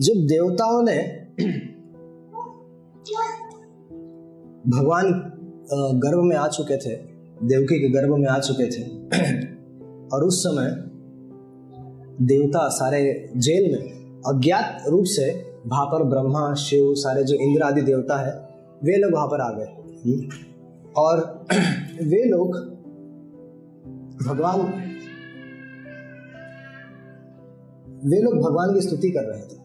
जब देवताओं ने भगवान गर्भ में आ चुके थे, देवकी के गर्भ में आ चुके थे, और उस समय देवता सारे जेल में अज्ञात रूप से वहाँ पर ब्रह्मा, शिव, सारे जो इंद्र आदि देवता है, वे लोग वहाँ पर आ गए। और वे लोग भगवान, वे लोग भगवान की स्तुति कर रहे थे।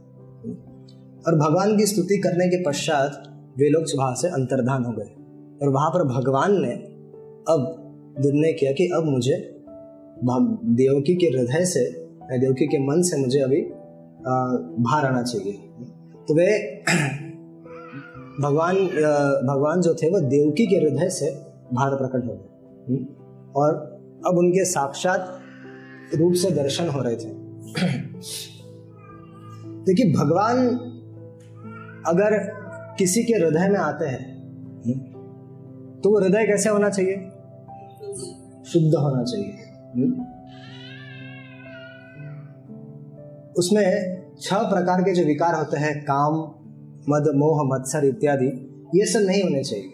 और भगवान की स्तुति करने के पश्चात वे लोग वहाँ से अंतर्धान हो गए। और वहाँ पर भगवान ने अब निर्णय किया कि अब मुझे देवकी के हृदय से देवकी के मन से मुझे अभी बाहर आना चाहिए। तो वे भगवान भगवान जो थे वो देवकी के हृदय से बाहर प्रकट हो गए। और अब उनके साक्षात रूप से दर्शन हो रहे थे। देखिए, भगवान अगर किसी के हृदय में आते हैं तो वो हृदय कैसे होना चाहिए? शुद्ध होना चाहिए उसमें छह प्रकार के जो विकार होते हैं, काम, मद, मोह, मत्सर इत्यादि, ये सब नहीं होने चाहिए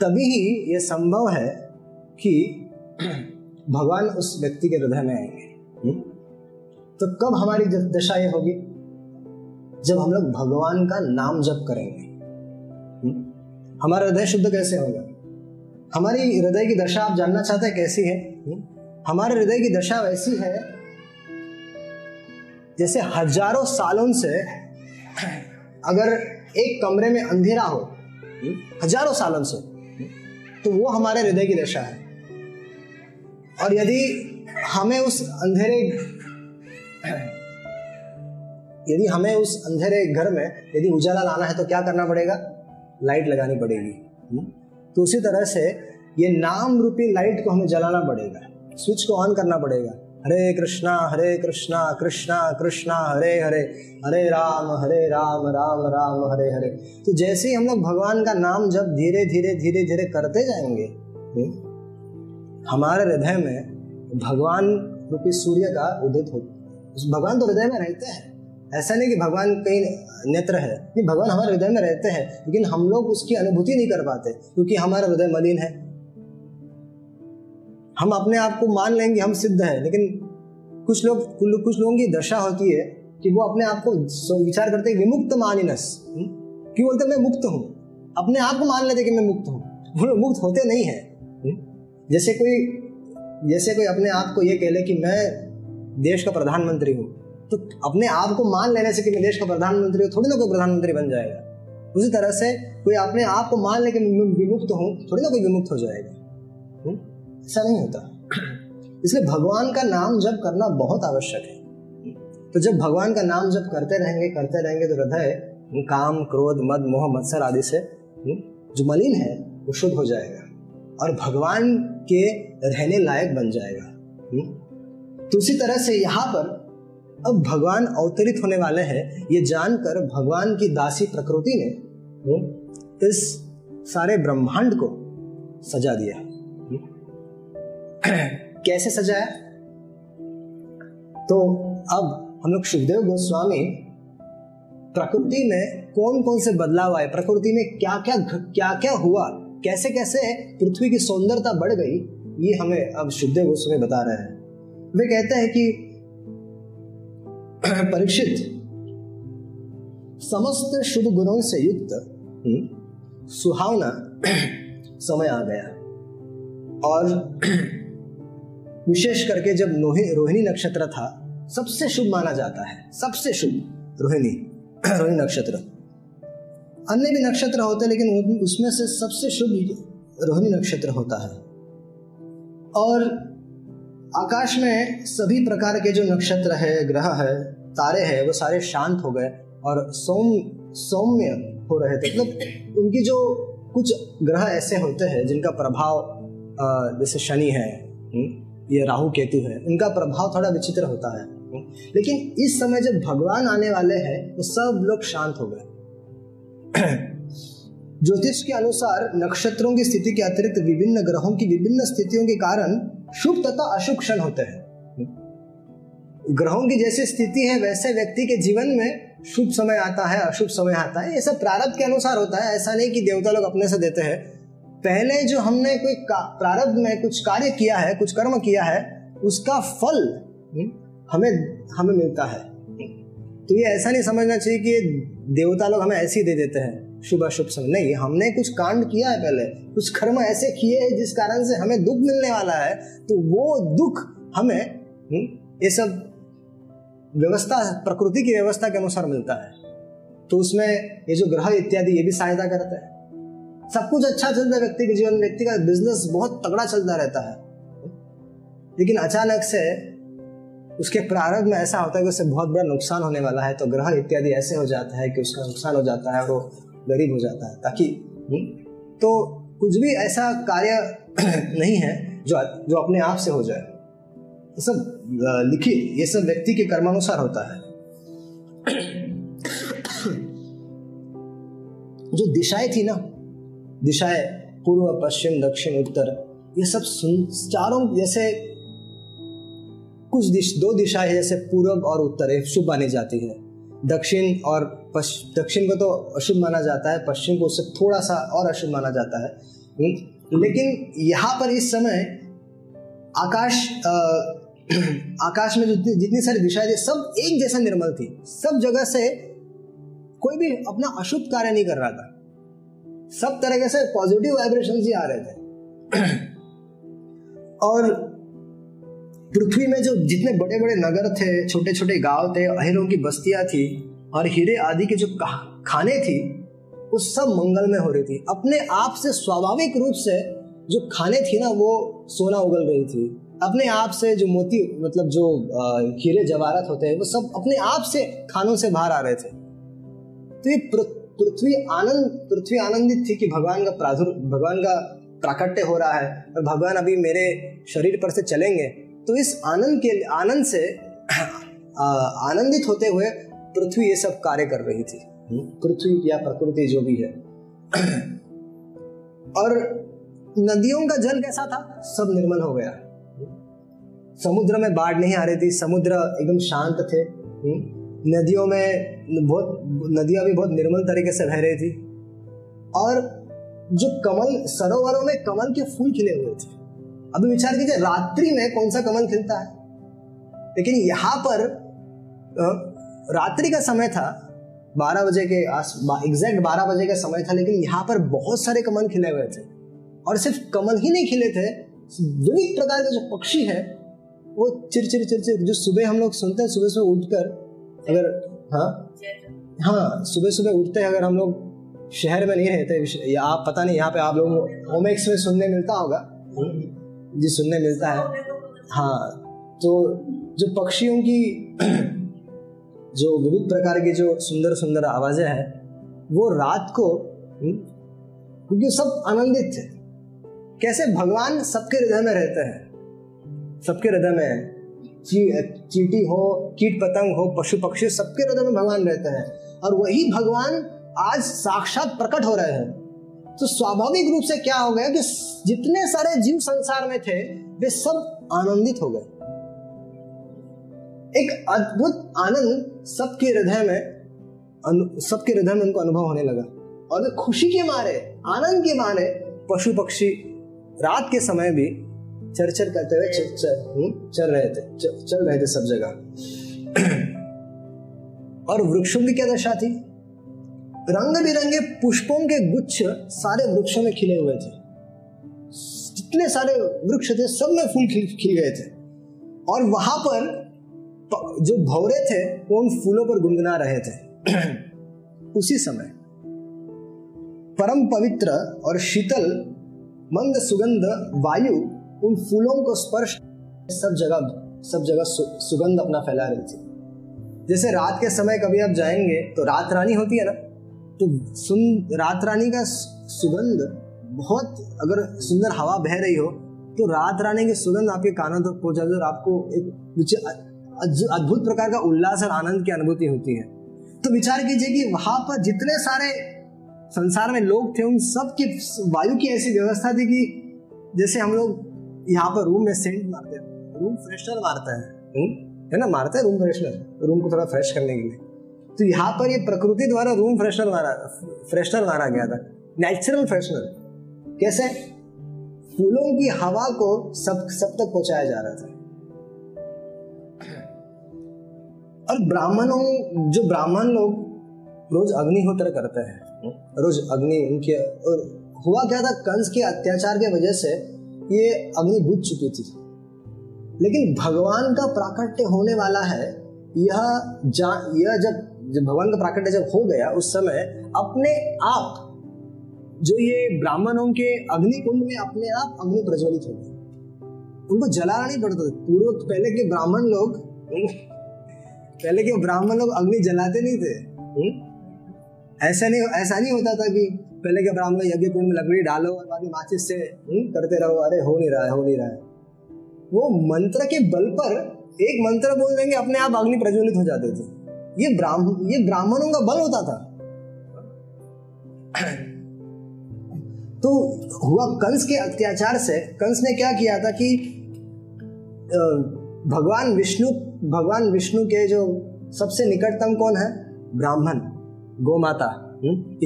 तभी ही ये संभव है कि भगवान उस व्यक्ति के हृदय में आएँगे तो कब हमारी दशा ये होगी? जब हम लोग भगवान का नाम जप करेंगे। हमारा हृदय शुद्ध कैसे होगा? हमारी हृदय की दशा आप जानना चाहते हैं कैसी है? हमारे हृदय की दशा वैसी है, जैसे हज़ारों सालों से अगर एक कमरे में अंधेरा हो हज़ारों सालों से तो वो हमारे हृदय की दशा है। और यदि हमें उस अंधेरे यदि हमें उस अंधेरे घर में यदि उजाला लाना है तो क्या करना पड़ेगा? लाइट लगानी पड़ेगी। हम्म? तो उसी तरह से ये नाम रूपी लाइट को हमें जलाना पड़ेगा। स्विच को ऑन करना पड़ेगा। हरे कृष्णा हरे कृष्णा कृष्णा कृष्णा हरे हरे हरे राम हरे राम राम राम हरे हरे। तो जैसे ही हम लोग भगवान का नाम जब धीरे धीरे धीरे धीरे करते जाएँगे हम्म, हमारे हृदय में भगवान रूपी सूर्य का उदित हो भगवान तो हृदय में रहते हैं। ऐसा नहीं कि भगवान कहीं नेत्र है। नहीं, भगवान हमारे हृदय में रहते हैं, लेकिन हम लोग उसकी अनुभूति नहीं कर पाते, क्योंकि हमारा हृदय मलिन है। हम अपने आप को मान लेंगे, हम सिद्ध हैं, लेकिन कुछ लोग कुछ लोगों की दशा होती है कि वो अपने आप को विचार करते हैं विमुक्त मानिनस। हम्म? क्यों बोलते मैं मुक्त हूँ अपने आप को मान लेते कि मैं मुक्त हूँ। वो लोग मुक्त होते नहीं है। हम्म? जैसे कोई जैसे कोई अपने आप को ये कह ले कि मैं देश का प्रधानमंत्री हूँ तो अपने आप को मान लेने से कि मैं देश का प्रधानमंत्री हूँ, थोड़ी ना कोई प्रधानमंत्री बन जाएगा। उसी तरह से कोई अपने आप को मान ले कि विमुक्त हूँ, थोड़ी ना कोई विमुक्त हो जाएगा? ऐसा नहीं होता। इसलिए भगवान का नाम जब करना बहुत आवश्यक है। तो जब भगवान का नाम जब करते रहेंगे करते रहेंगे तो हृदय, काम, क्रोध, मद, मोह, मत्सर आदि से जो मलिन है, वो शुद्ध हो जाएगा और भगवान के रहने लायक बन जाएगा? तो उसी तरह से यहाँ पर अब भगवान अवतरित होने वाले हैं, ये जानकर भगवान की दासी प्रकृति ने इस सारे ब्रह्मांड को सजा दिया। कैसे सजाया? तो अब हम लोग सुखदेव गोस्वामी, प्रकृति में कौन कौन से बदलाव आए? प्रकृति में क्या क्या क्या क्या हुआ? कैसे कैसे पृथ्वी की सुंदरता बढ़ गई? ये हमें अब सुखदेव गोस्वामी बता रहे हैं। वे कहते हैं कि परीक्षित। समस्त शुभ गुणों से युक्त हम्म, सुहावना समय आ गया। और विशेष करके जब रोहिणी नक्षत्र था सबसे शुभ माना जाता है। सबसे शुभ रोहिणी रोहिणी नक्षत्र। अन्य भी नक्षत्र होते लेकिन उसमें से सबसे शुभ रोहिणी नक्षत्र होता है। और आकाश में सभी प्रकार के जो नक्षत्र है ग्रह है तारे हैं वो सारे शांत हो गए और सौम सौम्य हो रहे थे। मतलब उनकी जो कुछ ग्रह ऐसे होते हैं जिनका प्रभाव जैसे शनि है हम्म, ये राहु केतु है उनका प्रभाव थोड़ा विचित्र होता है। लेकिन इस समय जब भगवान आने वाले हैं तो सब लोग शांत हो गए। ज्योतिष के अनुसार नक्षत्रों की स्थिति के अतिरिक्त विभिन्न ग्रहों की विभिन्न स्थितियों के कारण शुभ तथा अशुभ क्षण होते हैं। ग्रहों की जैसी स्थिति है वैसे व्यक्ति के जीवन में शुभ समय आता है अशुभ समय आता है। ये सब प्रारब्ध के अनुसार होता है। ऐसा नहीं कि देवता लोग अपने से देते हैं। पहले जो हमने कोई प्रारब्ध में कुछ कार्य किया है कुछ कर्म किया है उसका फल हम्म, हमें हमें मिलता है। तो ये ऐसा नहीं समझना चाहिए कि देवता लोग हमें ऐसे ही दे देते हैं शुभ अशुभ समय। नहीं हमने कुछ कांड किया है पहले कुछ कर्म ऐसे किए हैं जिस कारण से हमें दुख मिलने वाला है तो वो दुख हमें हम्म, ये सब व्यवस्था, प्रकृति की व्यवस्था के अनुसार मिलता है। तो उसमें ये जो ग्रह इत्यादि, ये भी सहायता करते हैं। सब कुछ अच्छा चलता है व्यक्ति के जीवन व्यक्ति का बिज़नेस बहुत तगड़ा चलता रहता है। लेकिन अचानक से उसके प्रारंभ में ऐसा होता है कि उसे बहुत बड़ा नुकसान होने वाला है। तो ग्रह इत्यादि ऐसे हो जाता है कि उसका नुकसान हो जाता है और वो गरीब हो जाता है। ताकि तो कुछ भी ऐसा कार्य नहीं है जो जो अपने आप से हो जाए। ये सब लिखित ये सब व्यक्ति के कर्मानुसार होता है। जो दिशाएँ थी ना, दिशाएँ पूर्व, पश्चिम, दक्षिण, उत्तर, ये सब सुन, चारों जैसे कुछ दिश, दो दिशाएँ जैसे पूर्व और उत्तर शुभ मानी जाती है। दक्षिण और दक्षिण को तो अशुभ माना जाता है, पश्चिम को उससे थोड़ा सा और अशुभ माना जाता है। लेकिन यहाँ पर इस समय आकाश आकाश में जितनी जितनी सारी दिशाएँ थी, सब एक जैसा निर्मल थी। सब जगह से कोई भी अपना अशुभ कार्य नहीं कर रहा था। सब तरह से पॉजिटिव वाइब्रेशन ही आ रहे थे। और पृथ्वी में जो जितने बड़े बड़े नगर थे छोटे छोटे गाँव थे, अहिरों की बस्तियाँ थी, और हीरे आदि के जो खाने थी, वो सब मंगल में हो रही थी। अपने आप से स्वाभाविक रूप से जो खाने थी ना, वो सोना उगल रही थी। अपने आप से जो मोती मतलब जो हीरे जवाहरत होते हैं, वो सब अपने आप से खानों से बाहर आ रहे थे। तो ये पृथ्वी आनंद, पृथ्वी आनंदित थी कि भगवान का प्रादुर, भगवान का प्राकट्य हो रहा है और भगवान अभी मेरे शरीर पर से चलेंगे। तो इस आनंद के, आनंद से आनंदित होते हुए पृथ्वी ये सब कार्य कर रही थी। पृथ्वी या प्रकृति जो भी है। और नदियों का जल कैसा था? सब निर्मल हो गया। समुद्र में बाढ़ नहीं आ रही थी, समुद्र एकदम शांत थे। हम्म? नदियों में बहुत, नदियाँ भी बहुत निर्मल तरीके से बह रही थी। और जो कमल, सरोवरों में कमल के फूल खिले हुए थे। अभी विचार कीजिए, रात्रि में कौन सा कमल खिलता है? लेकिन यहाँ पर रात्रि का समय था, बारह बजे के आस एग्जैक्ट बारह बजे का समय था, लेकिन यहाँ पर बहुत सारे कमल खिले हुए थे। और सिर्फ़ कमल ही नहीं खिले थे, विविध प्रकार के जो पक्षी है वो चिर चिर चिर चिर जो सुबह हम लोग सुनते हैं सुबह सुबह उठकर अगर हाँ? हाँ सुबह सुबह उठते हैं अगर हम लोग शहर में नहीं रहते या आप पता नहीं यहाँ पे आप लोग ओमेक्स में सुनने मिलता होगा? जी सुनने मिलता है। हाँ तो जो पक्षियों की जो विविध प्रकार की जो सुंदर सुंदर आवाज़ें हैं वो रात को हम्म, क्योंकि सब आनंदित थे कैसे भगवान सबके हृदय में रहते हैं? सबके हृदय में ची, चीटी हो कीट पतंग हो पशु पक्षी सबके हृदय में भगवान रहते हैं। और वही भगवान आज साक्षात प्रकट हो रहे हैं। तो स्वाभाविक रूप से क्या हो गया कि जितने सारे जीव संसार में थे वे सब आनंदित हो गए। एक अद्भुत आनंद सबके हृदय में सबके हृदय में उनको अनुभव होने लगा। और वे खुशी के मारे आनंद के मारे पशु पक्षी रात के समय भी चर करते हुए चल, चल, हम्म, चल रहे थे चल, चल रहे थे सब जगह। और वृक्षों की क्या दशा थी? रंग बिरंगे पुष्पों के गुच्छ सारे वृक्षों में खिले हुए थे। जितने सारे वृक्ष थे सब में फूल खिल खिल गए थे। और वहाँ पर जो भौरे थे वो उन फूलों पर गुनगुना रहे थे। उसी समय परम पवित्र और शीतल मंद सुगंध वायु उन फूलों को स्पर्श सब जगह सब जगह सु, सुगंध अपना फैला रही थी। जैसे रात के समय कभी आप जाएँगे तो रात रानी होती है ना? तो सुन रात रानी का सुगंध बहुत अगर सुंदर हवा बह रही हो तो रात रानी की सुगंध आपके कानों तक पहुँचा और आपको एक अद्भुत प्रकार का उल्लास और आनंद की अनुभूति होती है। तो विचार कीजिए कि वहाँ पर जितने सारे संसार में लोग थे उन सब की वायु की ऐसी व्यवस्था थी कि जैसे हम लोग यहाँ पर रूम में सेंट मारते हैं। रूम फ्रेशनर मारता है। हुँ? है ना? मारता है रूम फ्रेशनर रूम को थोड़ा फ्रेश करने के लिए। तो यहाँ पर ये प्रकृति द्वारा रूम फ्रेशनर मारा फ्रेशनर मारा गया था। नेचुरल फ्रेशनर कैसे? फूलों की हवा को सब सब तक पहुँचाया जा रहा था। और ब्राह्मणों जो ब्राह्मण लोग रोज अग्निहोत्र करते हैं। रोज अग्नि उनके और हुआ क्या था? कंस के अत्याचार के वजह से ये अग्नि बुझ चुकी थी। लेकिन भगवान का प्राकट्य होने वाला है, यह जा, यह जब जब भगवान का प्राकट्य जब हो गया, उस समय अपने आप, जो ये ब्राह्मणों के अग्नि कुंड में अपने आप अग्नि प्रज्वलित हो गए उनको जलाना नहीं पड़ता था। पूर्व, पहले के ब्राह्मण लोग, पहले के ब्राह्मण लोग अग्नि जलाते नहीं थे? ऐसा नहीं ऐसा नहीं होता था कि पहले के ब्राह्मण यज्ञ कुंड में लकड़ी डालो और बाद में माचिस से हम्म, करते रहो। अरे हो नहीं रहा है हो नहीं रहा है। वो मंत्र के बल पर एक मंत्र बोल देंगे अपने आप अग्नि प्रज्वलित हो जाते थे। ये ब्राह्मण ये ब्राह्मणों का बल होता था। तो हुआ कंस के अत्याचार से कंस ने क्या किया था कि भगवान विष्णु भगवान विष्णु के जो सबसे निकटतम कौन है? ब्राह्मण गोमाता हम्म?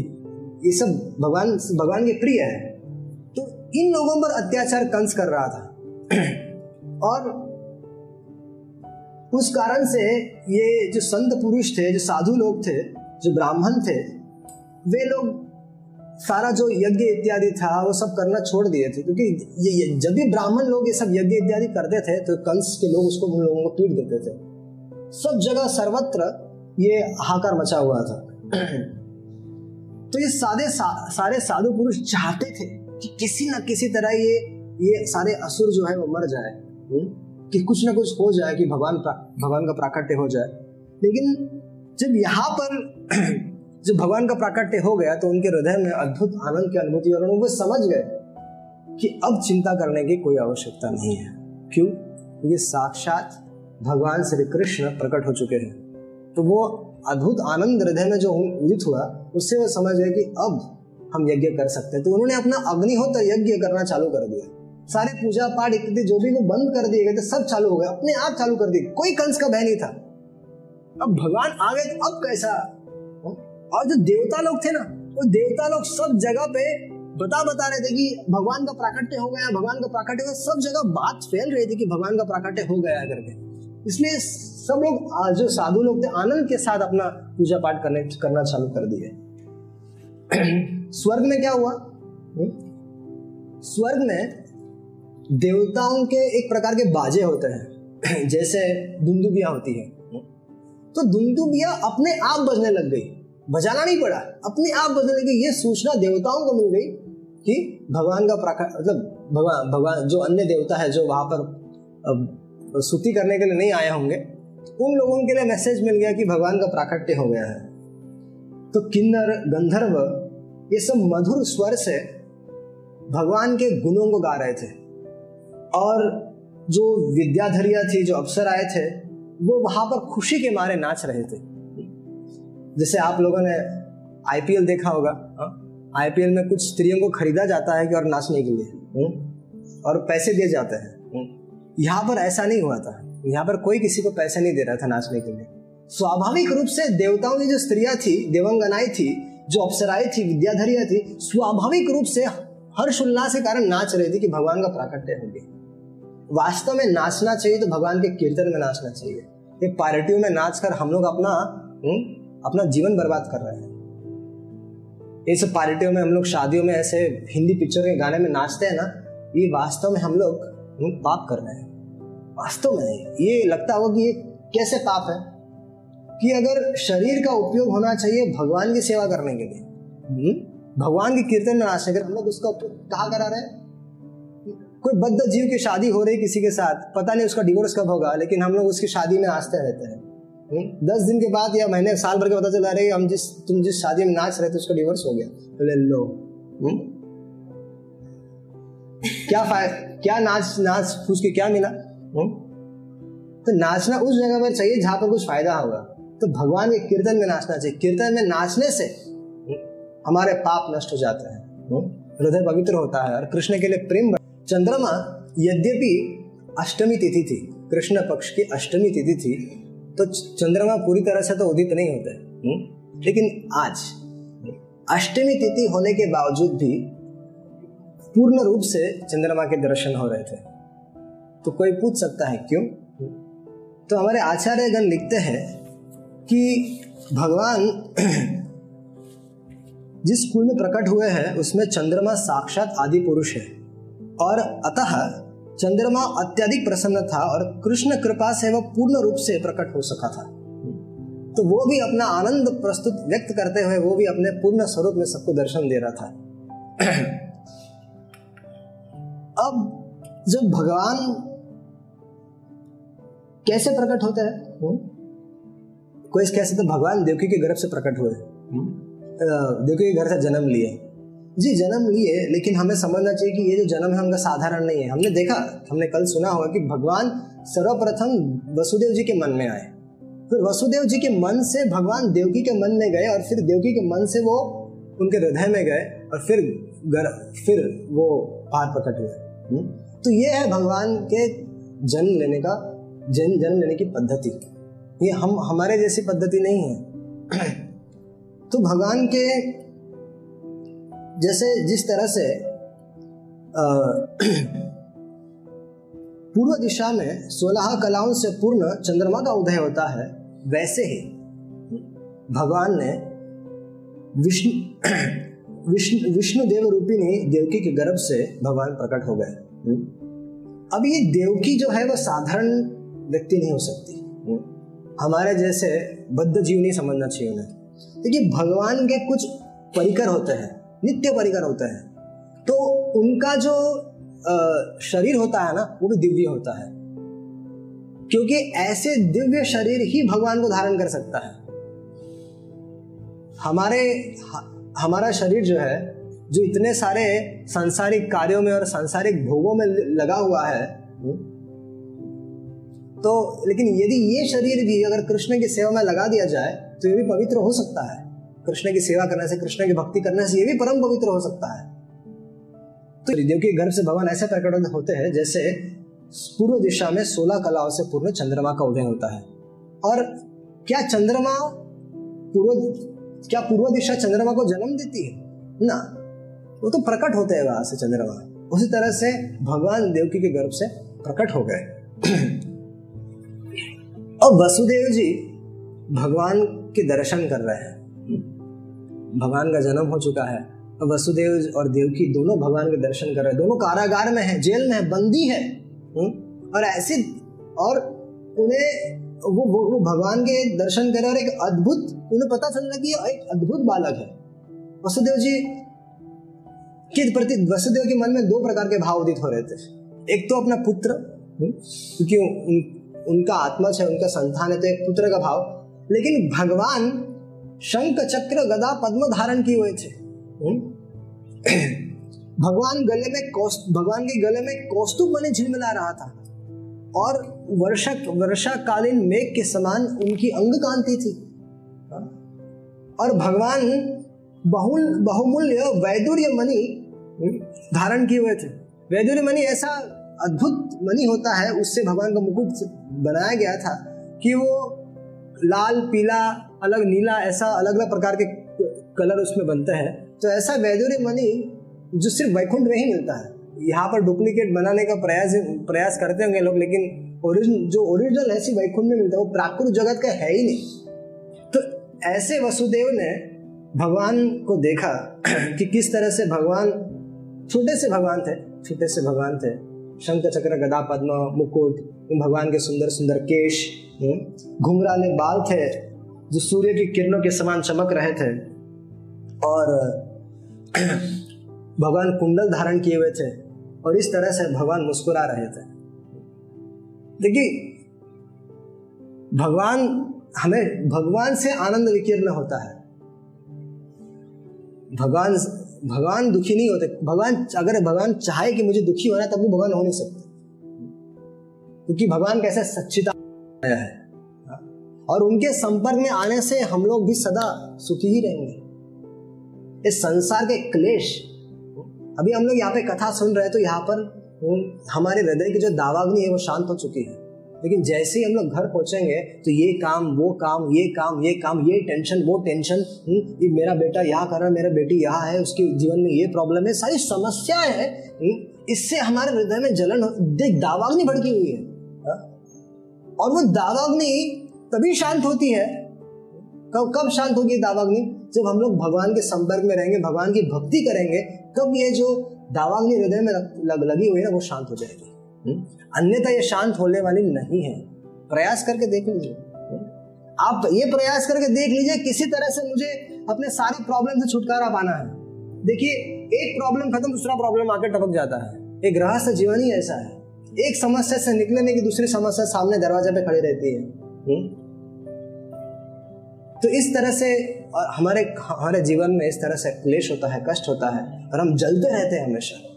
ये सब भगवान भगवान के प्रिय है। तो इन लोगों पर अत्याचार कंस कर रहा था। और उस कारण से ये जो संत पुरुष थे जो साधु लोग थे जो ब्राह्मण थे वे लोग सारा जो यज्ञ इत्यादि था वो सब करना छोड़ दिए थे। क्योंकि ये, ये जब भी ब्राह्मण लोग ये सब यज्ञ इत्यादि करते थे तो कंस के लोग उसको उन लोगों को पीट देते थे। सब जगह सर्वत्र ये हाकार मचा हुआ था। तो ये सारे सा, सारे साधु पुरुष चाहते थे कि किसी न किसी तरह ये ये सारे असुर जो है वो मर जाए हम्म? कि कुछ ना कुछ हो जाए कि भगवान भगवान का प्राकट्य हो जाए। लेकिन जब यहाँ पर जब भगवान का प्राकट्य हो गया तो उनके हृदय में अद्भुत आनंद की अनुभूति और वो समझ गए कि अब चिंता करने की कोई आवश्यकता नहीं है। क्यों? क्योंकि साक्षात भगवान श्री कृष्ण प्रकट हो चुके हैं। तो वो अद्भुत आनंद हृदय में जो उदित हुआ उससे वो समझ गए कि अब हम यज्ञ कर सकते हैं। तो उन्होंने अपना अग्निहोत्र यज्ञ करना चालू कर दिया। सारे पूजा पाठ इत्यादि जो भी वो बंद कर दिए गए थे, सब चालू हो गए। अपने आप चालू कर दिए। कोई कंस का भय नहीं था। अब भगवान आ गए तो अब कैसा? और जो देवता लोग थे ना, वो देवता लोग सब जगह पे बता बता रहे थे कि भगवान का प्राकट्य हो गया, भगवान का प्राकट्य हो गया। सब जगह बात फैल रही थी कि भगवान का प्राकट्य हो गया करके। इसलिए सब लोग जो साधु लोग थे, आनंद के साथ अपना पूजा पाठ करने, करना चालू कर दिए। स्वर्ग में क्या हुआ? स्वर्ग में देवताओं के एक प्रकार के बाजे होते हैं। जैसे दुंदुबिया होती है। तो दुंदुबिया अपने आप बजने लग गई। बजाना नहीं पड़ा। अपने आप बजने लगी ये सूचना देवताओं को मिल गई कि भगवान का प्रकार मतलब भगवान भगवान जो अन्य देवता है जो वहाँ पर स्तुति करने के लिए नहीं आए होंगे, उन लोगों के लिए मैसेज मिल गया कि भगवान का प्राकट्य हो गया है। तो किन्नर गंधर्व ये सब मधुर स्वर से भगवान के गुणों को गा रहे थे। और जो विद्याधरिया थी जो अफसर आए थे वो वहाँ पर खुशी के मारे नाच रहे थे। जैसे आप लोगों ने आईपीएल देखा होगा। आईपीएल हाँ? में कुछ स्त्रियों को खरीदा जाता है कि और नाचने के लिए। हम्म? और पैसे दिए जाते हैं। हम्म? यहाँ पर ऐसा नहीं हुआ था। यहाँ पर कोई किसी को पैसे नहीं दे रहा था नाचने के लिए। स्वाभाविक रूप से देवताओं की जो स्त्रियाँ थी देवंगनाएँ थी जो अप्सराएँ थी विद्याधरिया थी स्वाभाविक रूप से हर्ष उल्लास के कारण नाच रही थी कि भगवान का प्राकट्य हो गया। वास्तव में नाचना चाहिए तो भगवान के कीर्तन में नाचना चाहिए। ये पार्टियों में नाच कर हम लोग अपना हुँ? हम्म, अपना जीवन बर्बाद कर रहे हैं। इस पार्टियों में हम लोग शादियों में ऐसे हिंदी पिक्चर के गाने में नाचते हैं ना ये वास्तव में हम लोग हम्म, पाप कर रहे हैं। वास्तव में ये लगता होगा कि ये कैसे पाप है? कि अगर शरीर का उपयोग होना चाहिए भगवान की सेवा करने के लिए हम्म? भगवान के कीर्तन में नाचने के हम लोग उसका उपयोग कहा करा रहे हैं कोई बद्ध जीव की शादी हो रही किसी के साथ पता नहीं उसका डिवोर्स कब होगा लेकिन हम लोग उसकी शादी में नाचते रहते हैं हम्म? दस दिन के बाद या महीने साल भर के पता चला रहे हम जिस तुम जिस शादी में नाच रहे थे उसका डिवोर्स हो गया तो ले लो हुँ? हम्म? क्या फ़ायदा क्या नाच नाच फूस के क्या मिला तो नाचना उस जगह पर चाहिए जहाँ पर कुछ फ़ायदा होगा तो भगवान के कीर्तन में नाचना चाहिए। कीर्तन में नाचने से हमारे पाप नष्ट हो जाते हैं। हृदय पवित्र होता है और कृष्ण के लिए प्रेम चंद्रमा यद्यपि अष्टमी तिथि थी, कृष्ण पक्ष की अष्टमी तिथि थी तो चंद्रमा पूरी तरह से तो उदित नहीं होते। हम्म? लेकिन आज अष्टमी तिथि होने के बावजूद भी पूर्ण रूप से चंद्रमा के दर्शन हो रहे थे। तो कोई पूछ सकता है क्यों? तो हमारे आचार्यगण लिखते हैं कि भगवान जिस कुल में प्रकट हुए हैं, उसमें चंद्रमा साक्षात आदि पुरुष है। और अतः चंद्रमा अत्यधिक प्रसन्न था और कृष्ण कृपा से वह पूर्ण रूप से प्रकट हो सका था। तो वो भी अपना आनंद प्रस्तुत व्यक्त करते हुए वो भी अपने पूर्ण स्वरूप में सबको दर्शन दे रहा था। अब जब भगवान कैसे प्रकट होते हैं? कोई कैसे तो भगवान देवकी के गर्भ से प्रकट हुए। हम्म? देवकी के घर से जन्म लिए। जी जन्म लिए लेकिन हमें समझना चाहिए कि ये जो जन्म है उनका साधारण नहीं है। हमने देखा हमने कल सुना होगा कि भगवान सर्वप्रथम वसुदेव जी के मन में आए। फिर वसुदेव जी के मन से भगवान देवकी के मन में गए और फिर देवकी के मन से वो उनके हृदय में गए और फिर गर, फिर वो पार प्रकट हुए। हम्म? तो ये है भगवान के जन्म लेने का जन्म जन्म लेने की पद्धति। ये हम, हमारे जैसी पद्धति नहीं है। तो भगवान के जैसे जिस तरह से पूर्व दिशा में सोलह कलाओं से पूर्ण चंद्रमा का उदय होता है, वैसे ही भगवान ने विष्णु विष्णु विष्णु देव रूपिणी देवकी के गर्भ से भगवान प्रकट हो गए। अब ये देवकी जो है वह साधारण व्यक्ति नहीं हो सकती। हमारे जैसे बद्ध जीव नहीं समझना चाहिए उन्हें। देखिए, भगवान के कुछ परिकर होते हैं, नित्य परिकर होते हैं। तो उनका जो शरीर होता है ना, वो भी दिव्य होता है। क्योंकि ऐसे दिव्य शरीर ही भगवान को धारण कर सकता है। हमारे हमारा शरीर जो है, जो इतने सारे सांसारिक कार्यों में और सांसारिक भोगों में लगा हुआ है तो लेकिन यदि ये शरीर भी अगर कृष्ण की सेवा में लगा दिया जाए तो ये भी पवित्र हो सकता है। कृष्ण की सेवा करने से, कृष्ण की भक्ति करने से ये भी परम पवित्र हो सकता है। तो देव के गर्भ से भगवान ऐसे प्रकट होते हैं, जैसे पूर्व दिशा में सोलह कलाओं से पूर्व चंद्रमा का उदय होता है। और क्या चंद्रमा पूर्व, क्या पूर्व दिशा चंद्रमा को जन्म देती है? ना, वो तो प्रकट होते हैं वहाँ से चंद्रमा। उसी तरह से भगवान देवकी के गर्भ से प्रकट हो गए। और वसुदेव जी भगवान के दर्शन कर रहे हैं भगवान का जन्म हो चुका है वसुदेव और देवकी दोनों भगवान के दर्शन कर रहे हैं दोनों कारागार में है जेल में है बंदी है हम्म? और ऐसे और उन्हें वो वो, वो भगवान के दर्शन कर रहे और एक अद्भुत उन्हें पता चल रहा कि एक अद्भुत बालक है वसुदेव जी के प्रति वसुदेव के मन में दो प्रकार के भाव उदित हो रहे थे एक तो अपना पुत्र हम्म? क्योंकि उनका आत्मा है उनका संतान है तो एक पुत्र का भाव लेकिन भगवान शंख चक्र गदा पद्म धारण किए हुए थे हम्म? भगवान गले में भगवान के गले में कौस्तुभ बने झिलमिला रहा था और वर्षा वर्षाकालीन मेघ के समान उनकी अंग कांति थी? और भगवान बहुल बहुमूल्य वैदुर्य मणि हम्म, धारण किए हुए थे वैदुर्य मणि ऐसा अद्भुत मणि होता है उससे भगवान का मुकुट बनाया गया था कि वो लाल, पीला, अलग, नीला, ऐसा अलग अलग प्रकार के कलर उसमें बनते हैं। तो ऐसा वैदुर्य मणि जो सिर्फ़ वैकुंठ में ही मिलता है। यहाँ पर डुप्लीकेट बनाने का प्रयास प्रयास करते होंगे लोग, लेकिन ओरिजिन जो ओरिजिनल ऐसी वैकुंठ में मिलता है, वो प्राकृत जगत का है ही नहीं। तो ऐसे वसुदेव ने भगवान को देखा कि किस तरह से भगवान, छोटे से भगवान थे, छोटे से भगवान थे। शंख चक्र गदा पद्म मुकुट भगवान के सुंदर सुंदर केश हम्म, घुंघराले बाल थे जो सूर्य की किरणों के समान चमक रहे थे। और भगवान कुंडल धारण किए हुए थे और इस तरह से भगवान मुस्कुरा रहे थे। देखिए भगवान हमें भगवान से आनंद विकीर्ण होता है। भगवान भगवान दुखी नहीं होते। भगवान, अगर भगवान चाहे कि मुझे दुखी होना, तब भी भगवान हो नहीं सकते। क्योंकि भगवान कैसे सच्चिता आया है? और उनके संपर्क में आने से हम लोग भी सदा सुखी ही रहेंगे। इस संसार के क्लेश, अभी हम लोग यहाँ पे कथा सुन रहे हैं तो यहाँ पर हमारे हृदय की जो दावाग्नि है, वो शांत हो चुकी है। लेकिन जैसे ही हम लोग घर पहुँचेंगे तो ये काम वो काम ये काम ये काम ये टेंशन वो टेंशन हम्म, ये मेरा बेटा यहाँ कर रहा है मेरा बेटी यहाँ है उसके जीवन में ये प्रॉब्लम है सारी समस्याएँ हैं हम्म, इससे हमारे हृदय में जलन देख दावाग्नि भड़की हुई है हा? और वो दावाग्नि तभी शांत होती है कब कब शांत होगी दावाग्नि जब हम लोग भगवान के संपर्क में रहेंगे भगवान की भक्ति करेंगे तब ये जो दावाग्नि हृदय में लग, लगी हुई है ना वो शांत हो जाएगी हम्म? अन्यथा ये शांत होने वाली नहीं है। प्रयास करके देख लीजिए। आप ये प्रयास करके देख लीजिए, किसी तरह से मुझे अपने सारी प्रॉब्लम से छुटकारा पाना है। देखिए, एक प्रॉब्लम खत्म, दूसरा प्रॉब्लम आकर टपक जाता है। एक गृहस्थ जीवन ही ऐसा है। एक समस्या से निकलने की दूसरी समस्या सामने दरवाजे पे खड़ी रहती है। हुँ? तो इस तरह से और हमारे हमारे जीवन में इस तरह से क्लेश होता है, कष्ट होता है, और हम जलते रहते हैं हमेशा।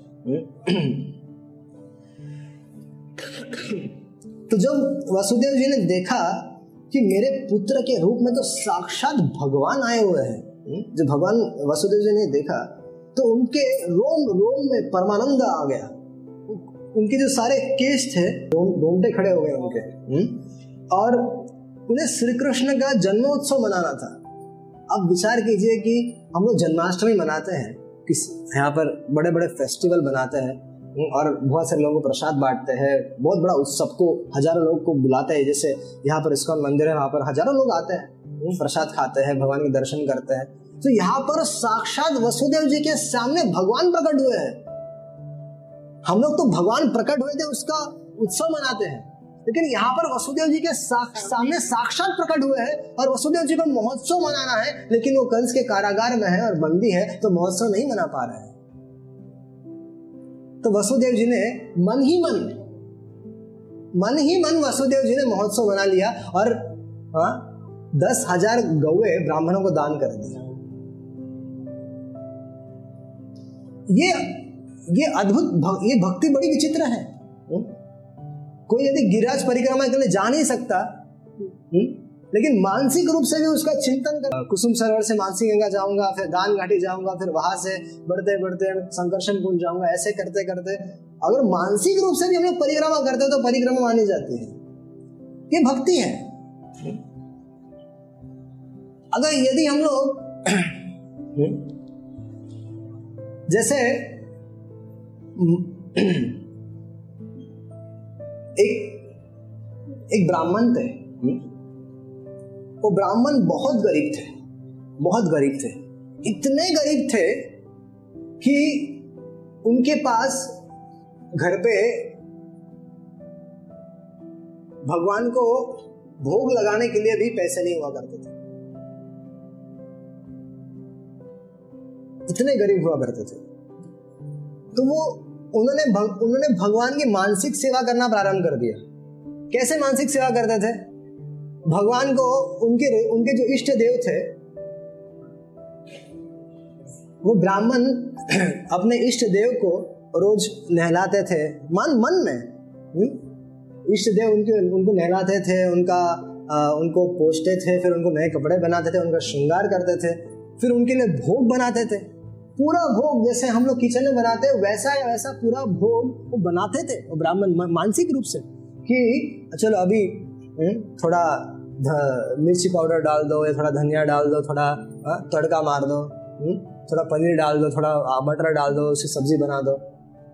तो जब वसुदेव जी ने देखा कि मेरे पुत्र के रूप में तो साक्षात भगवान आए हुए हैं हम्म, जब भगवान वसुदेव जी ने देखा तो उनके रोम रोम में परमानंद आ गया। उनके जो सारे केस थे रोमटे खड़े हो गए उनके हम्म, और उन्हें श्री कृष्ण का जन्मोत्सव मनाना था। अब विचार कीजिए कि हम लोग जन्माष्टमी मनाते हैं किस यहाँ पर बड़े बड़े फेस्टिवल बनाते हैं। और बहुत सारे लोगों को प्रसाद बांटते हैं। बहुत बड़ा उत्सव को हज़ारों लोग को बुलाते हैं। जैसे यहाँ पर इसका मंदिर है, वहाँ पर हज़ारों लोग आते हैं। प्रसाद खाते हैं, भगवान के दर्शन करते हैं। तो यहाँ पर साक्षात वसुदेव जी के सामने भगवान प्रकट हुए हैं। हम लोग तो भगवान प्रकट हुए थे, उसका उत्सव मनाते हैं। लेकिन यहाँ पर वसुदेव जी के सामने साक्षात प्रकट हुए हैं और वसुदेव जी को महोत्सव मनाना है, लेकिन वो कंस के कारागार में है और बंदी है तो महोत्सव नहीं मना पा रहे हैं। तो वसुदेव जी ने मन ही मन मन ही मन वसुदेव जी ने महोत्सव बना लिया और हाँ दस हज़ार गौए ब्राह्मणों को दान कर दिया ये ये अद्भुत ये भक्ति बड़ी विचित्र है हुँ? कोई यदि गिरिराज परिक्रमा के लिए जा नहीं सकता, हुँ? लेकिन मानसिक रूप से भी उसका चिंतन कर कुसुम सरोवर से मानसिक गंगा जाऊँगा, फिर दान घाटी जाऊँगा, फिर वहाँ से बढ़ते बढ़ते संकर्षण कुंज जाऊँगा, ऐसे करते करते। अगर मानसिक रूप से भी हम लोग परिक्रमा करते हैं तो परिक्रमा मानी जाती है। ये भक्ति है। अगर यदि हम लोग जैसे एक एक ब्राह्मण थे। वो ब्राह्मण बहुत गरीब थे बहुत गरीब थे। इतने गरीब थे कि उनके पास घर पे भगवान को भोग लगाने के लिए भी पैसे नहीं हुआ करते थे। इतने गरीब हुआ करते थे। तो वो उन्होंने भग, उन्होंने भगवान की मानसिक सेवा करना प्रारंभ कर दिया। कैसे मानसिक सेवा करते थे? भगवान को उनके उनके जो इष्ट देव थे वो ब्राह्मण अपने इष्ट देव को रोज नहलाते थे। मन मन में हम्म? इष्ट देव उनके उनको नहलाते थे उनका आ, उनको पोछते थे फिर उनको नए कपड़े बनाते थे उनका श्रृंगार करते थे फिर उनके लिए भोग बनाते थे। पूरा भोग जैसे हम लोग किचन में बनाते हैं वैसा या वैसा पूरा भोग वो बनाते थे। वो ब्राह्मण मानसिक रूप से कि चलो अभी हम्म, थोड़ा मिर्ची पाउडर डाल दो या थोड़ा धनिया डाल दो थोड़ा तड़का मार दो हम्म, थोड़ा पनीर डाल दो थोड़ा मटर डाल दो उसकी सब्ज़ी बना दो।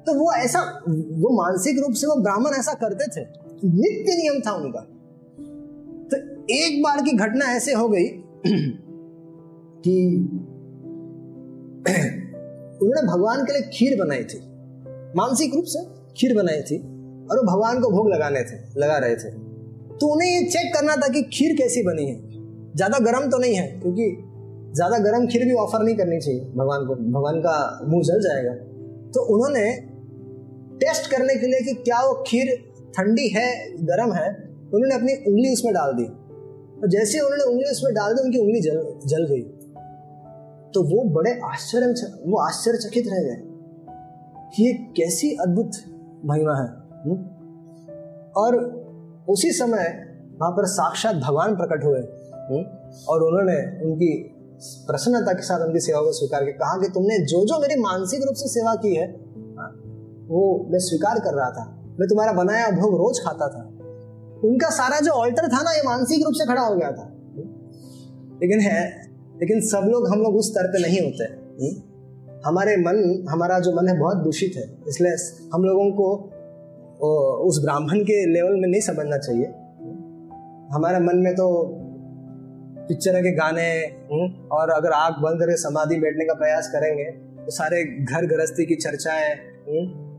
तो वो ऐसा वो मानसिक रूप से वो ब्राह्मण ऐसा करते थे नित्य नियम था उनका? तो एक बार की घटना ऐसे हो गई कि उन्होंने भगवान के लिए खीर बनाई थी। मानसिक रूप से खीर बनाई थी और वो भगवान को भोग लगाने थे लगा रहे थे। तो उन्हें ये चेक करना था कि खीर कैसी बनी है। ज़्यादा गर्म तो नहीं है, क्योंकि ज़्यादा गर्म खीर भी ऑफ़र नहीं करनी चाहिए। भगवान को, भगवान का मुँह जल जाएगा। तो उन्होंने टेस्ट करने के लिए कि क्या वो खीर ठंडी है, गर्म है, उन्होंने अपनी उंगली उसमें डाल दी। और जैसे उन्होंने उंगली उसमें डाल दी, उनकी उंगली जल जल गई। तो वो बड़े आश्चर्य वो आश्चर्यचकित रह गए कि ये कैसी अद्भुत महिमा है, हुँ? और उसी समय वहाँ पर साक्षात भगवान प्रकट हुए। हम्म, और उन्होंने उनकी प्रसन्नता के साथ उनकी सेवा को स्वीकार किया। कहा कि तुमने जो जो मेरी मानसिक रूप से सेवा की है हाँ, वो मैं स्वीकार कर रहा था। मैं तुम्हारा बनाया भोग रोज खाता था। उनका सारा जो ऑल्टर था ना ये मानसिक रूप से खड़ा हो गया था। लेकिन है लेकिन सब लोग हम लोग उस स्तर पे नहीं होते। हमारे मन हमारा जो मन है बहुत दूषित है। इसलिए हम लोगों को उस ब्राह्मण के लेवल में नहीं समझना चाहिए। हमारे मन में तो पिक्चर के गाने और अगर आग बंद करके समाधि बैठने का प्रयास करेंगे तो सारे घर गृहस्थी की चर्चाएँ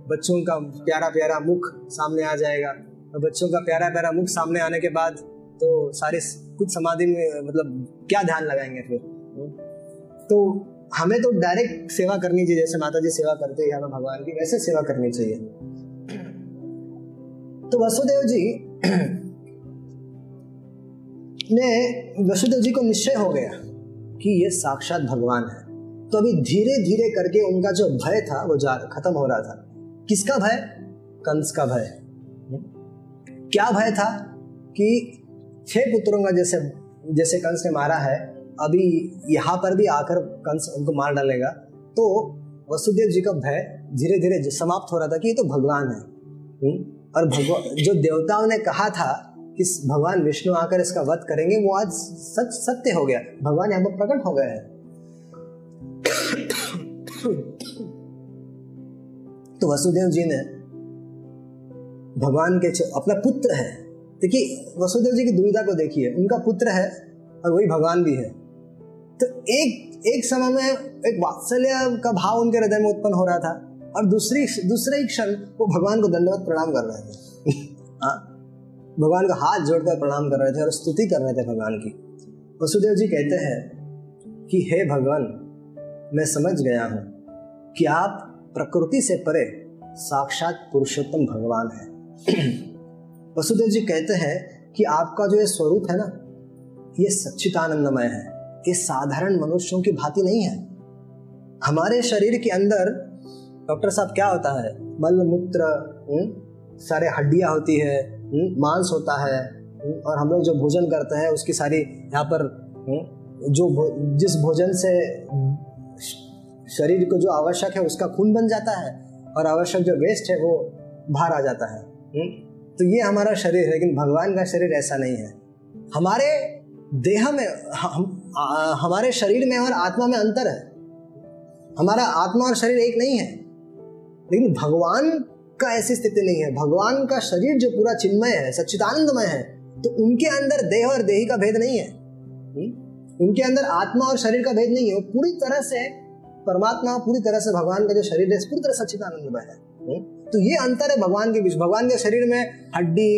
बच्चों का प्यारा प्यारा मुख सामने आ जाएगा। और बच्चों का प्यारा प्यारा मुख सामने आने के बाद तो सारे कुछ समाधि में मतलब क्या ध्यान लगाएँगे फिर? तो हमें तो डायरेक्ट सेवा करनी चाहिए, जैसे माता जी सेवा करते हैं हमें भगवान की, वैसे सेवा करनी चाहिए। तो वसुदेव जी ने वसुदेव जी को निश्चय हो गया कि ये साक्षात भगवान है। तो अभी धीरे धीरे करके उनका जो भय था, वो जा खत्म हो रहा था। किसका भय? कंस का भय। क्या भय था? कि छह पुत्रों का जैसे जैसे कंस ने मारा है, अभी यहाँ पर भी आकर कंस उनको मार डालेगा। तो वसुदेव जी का भय धीरे धीरे समाप्त हो रहा था कि ये तो भगवान है। हम्म? और भगवान जो देवताओं ने कहा था कि भगवान विष्णु आकर इसका वध करेंगे, वो आज सच, सत्य हो गया। भगवान यहाँ पर प्रकट हो गए हैं। तो वसुदेव जी ने भगवान के अपना पुत्र है। देखिए, वसुदेव जी की दुविधा को देखिए। उनका पुत्र है और वही भगवान भी है। तो एक एक समय में एक वात्सल्य का भाव उनके हृदय में उत्पन्न हो रहा था। और दूसरी दूसरे ही क्षण वो भगवान को दंडवत प्रणाम कर रहे थे। हाँ। भगवान का हाथ जोड़कर प्रणाम कर रहे थे और स्तुति कर रहे थे भगवान की। वसुदेव जी कहते हैं कि हे भगवान मैं समझ गया हूँ कि आप प्रकृति से परे साक्षात पुरुषोत्तम भगवान है। वसुदेव जी कहते हैं कि आपका जो ये स्वरूप है ना ये सच्चिदानंदमय है। ये साधारण मनुष्यों की भांति नहीं है। हमारे शरीर के अंदर डॉक्टर साहब क्या होता है? मल मूत्र हम्म, सारे हड्डियाँ होती है हम्म, मांस होता है हम्म, और हम लोग जो भोजन करते हैं उसकी सारी यहाँ पर जो भो, जिस भोजन से शरीर को जो आवश्यक है उसका खून बन जाता है और आवश्यक जो वेस्ट है वो बाहर आ जाता है तो ये हमारा शरीर है लेकिन भगवान का शरीर ऐसा नहीं है। हमारे देह में हम हमारे शरीर में और आत्मा में अंतर है। हमारा आत्मा और शरीर एक नहीं है। लेकिन भगवान का ऐसी स्थिति नहीं है। भगवान का शरीर जो पूरा चिन्मय है, सच्चिदानंदमय है तो उनके अंदर देह और देही का भेद नहीं है। उनके अंदर आत्मा और शरीर का भेद नहीं है। वो पूरी तरह से परमात्मा, पूरी तरह से भगवान का जो शरीर है, पूरी तरह सच्चिदानंदमय है। तो ये अंतर है भगवान के बीच। भगवान के शरीर में हड्डी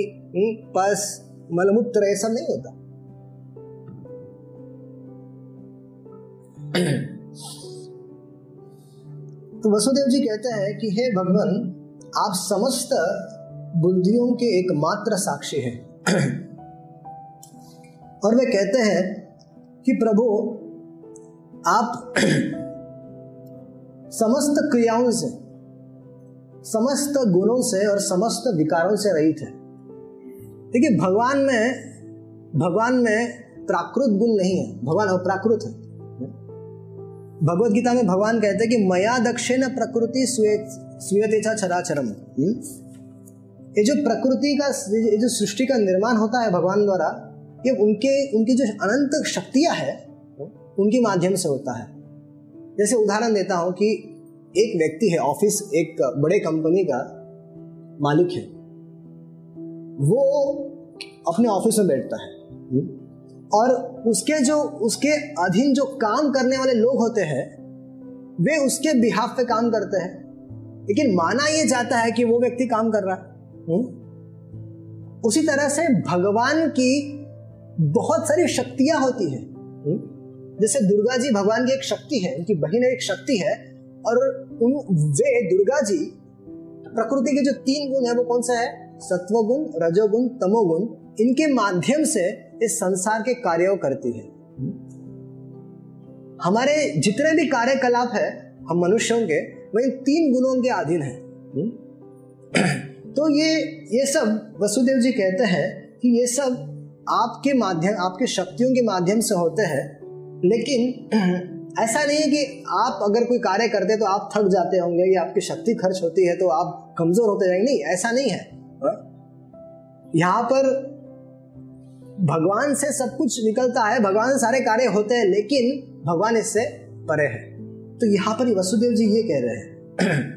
पस, मलमूत्र सब नहीं होता। तो वसुदेव जी कहते हैं कि हे भगवान, आप समस्त बुद्धियों के एकमात्र साक्षी हैं। और वे कहते हैं कि प्रभु, आप समस्त क्रियाओं से, समस्त गुणों से और समस्त विकारों से रहित है। देखिए, भगवान में भगवान में प्राकृत गुण नहीं है, भगवान अप्राकृत है। भगवत गीता में भगवान कहते हैं कि मया दक्षिण प्रकृति स्वीयतेचा चराचरम हम्म? ये जो प्रकृति का ये जो सृष्टि का निर्माण होता है भगवान द्वारा, ये उनके उनकी जो अनंत शक्तियाँ है, उनके माध्यम से होता है जैसे उदाहरण देता हूँ कि एक व्यक्ति है, ऑफ़िस, एक बड़े कंपनी का मालिक है वो अपने ऑफ़िस में बैठता है हम्म? और उसके जो, उसके अधीन जो काम करने वाले लोग होते हैं, वे उसके बिहाफ पे काम करते हैं लेकिन माना यह जाता है कि वो व्यक्ति काम कर रहा है? उसी तरह से भगवान की बहुत सारी शक्तियाँ होती है? जैसे दुर्गा जी भगवान की एक शक्ति है, उनकी बहन एक शक्ति है, और उन, वे दुर्गा जी, प्रकृति के जो तीन गुण है, वो कौन सा है सत्वगुण, रजोगुण, तमोगुण, इनके माध्यम से इस संसार के कार्यों करती है। हमारे जितने भी कार्यकलाप है, हम मनुष्यों के वो इन तीन गुणों के अधीन है। तो ये ये सब वसुदेव जी कहते हैं कि ये सब आपके माध्यम, आपके शक्तियों के माध्यम से होते हैं, लेकिन ऐसा नहीं है कि आप अगर कोई कार्य करते तो आप थक जाते होंगे, या आपकी शक्ति खर्च होती है तो आप कमज़ोर होते जाएँगे। नहीं, ऐसा नहीं है। हाँ? यहाँ पर भगवान से सब कुछ निकलता है, भगवान से सारे कार्य होते हैं, लेकिन भगवान इससे परे है। तो यहाँ पर वसुदेव जी ये कह रहे हैं।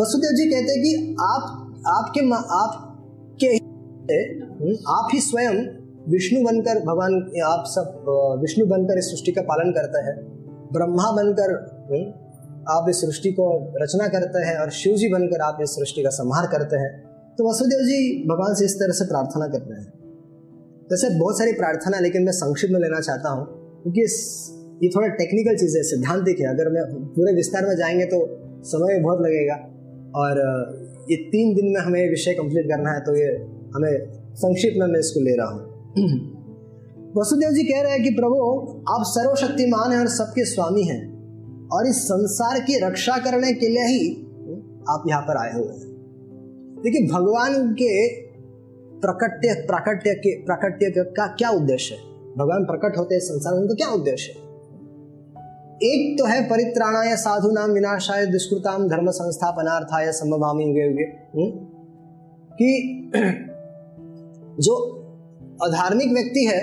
वसुदेव जी कहते हैं कि आप, आपके आपके आप ही स्वयं विष्णु बनकर भगवान, आप सब विष्णु बनकर इस सृष्टि का पालन करते हैं। ब्रह्मा बनकर आप इस सृष्टि को रचना करते हैं और शिव जी बनकर आप इस सृष्टि का संहार करते हैं। तो वसुदेव जी भगवान से इस तरह से प्रार्थना कर रहे हैं। वैसे बहुत सारी प्रार्थना लेकिन मैं संक्षिप्त में लेना चाहता हूँ, क्योंकि ये थोड़ा टेक्निकल चीज़ है, सिद्धांत देखिए अगर मैं पूरे विस्तार में जाएँगे तो समय बहुत लगेगा। और, ये तीन दिन में हमें विषय कंप्लीट करना है तो ये हमें संक्षिप्त में मैं इसको ले रहा हूँ। वसुदेव जी कह रहे हैं कि, प्रभु, आप सर्वशक्तिमान हैं और सबके स्वामी हैं, और इस संसार की रक्षा करने के लिए ही आप यहाँ पर आए हुए हैं। देखिए, भगवान के प्रकट्य, प्राकट्य के, प्राकट्य का क्या उद्देश्य है भगवान प्रकट होते हैं संसार में, उनका क्या उद्देश्य है एक तो है परित्राणाय साधु नाम विनाशाय दुष्कृताम धर्म संस्थापनार्थाय संभवामी युगे युगे हम्म? कि जो अधार्मिक व्यक्ति है,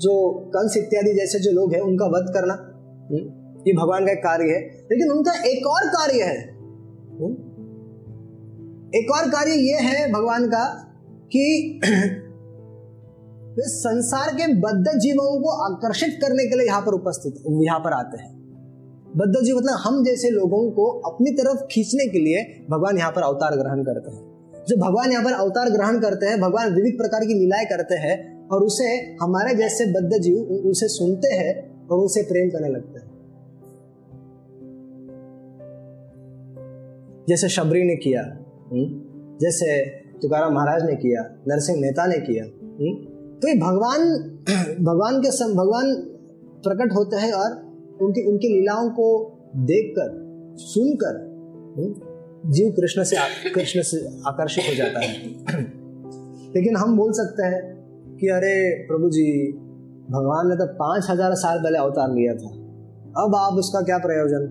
जो कंस इत्यादि जैसे जो लोग हैं, उनका वध करना हम्म? ये भगवान का एक कार्य है लेकिन उनका एक और कार्य है हम्म? एक और कार्य यह है भगवान का कि वे संसार के बद्ध जीवों को आकर्षित करने के लिए यहाँ पर उपस्थित, यहाँ पर आते हैं। बद्ध जीव मतलब हम जैसे लोगों को अपनी तरफ़ खींचने के लिए भगवान यहाँ पर अवतार ग्रहण करते हैं। जब भगवान यहाँ पर अवतार ग्रहण करते हैं, भगवान विविध प्रकार की लीलाएँ करते हैं और उसे हमारे जैसे बद्ध जीव उसे सुनते हैं और उसे प्रेम करने लगते हैं। जैसे शबरी ने किया हम्म? जैसे तुकाराम महाराज ने किया नरसिंह मेहता ने किया हम्म? तो ये भगवान भगवान के सम भगवान प्रकट होते हैं और उनकी उनकी लीलाओं को देखकर सुनकर हम्म, जीव कृष्ण से कृष्ण से आकर्षित हो जाता है लेकिन हम बोल सकते हैं कि अरे प्रभु जी भगवान ने तो पाँच हज़ार साल पहले अवतार लिया था अब आप उसका क्या प्रयोजन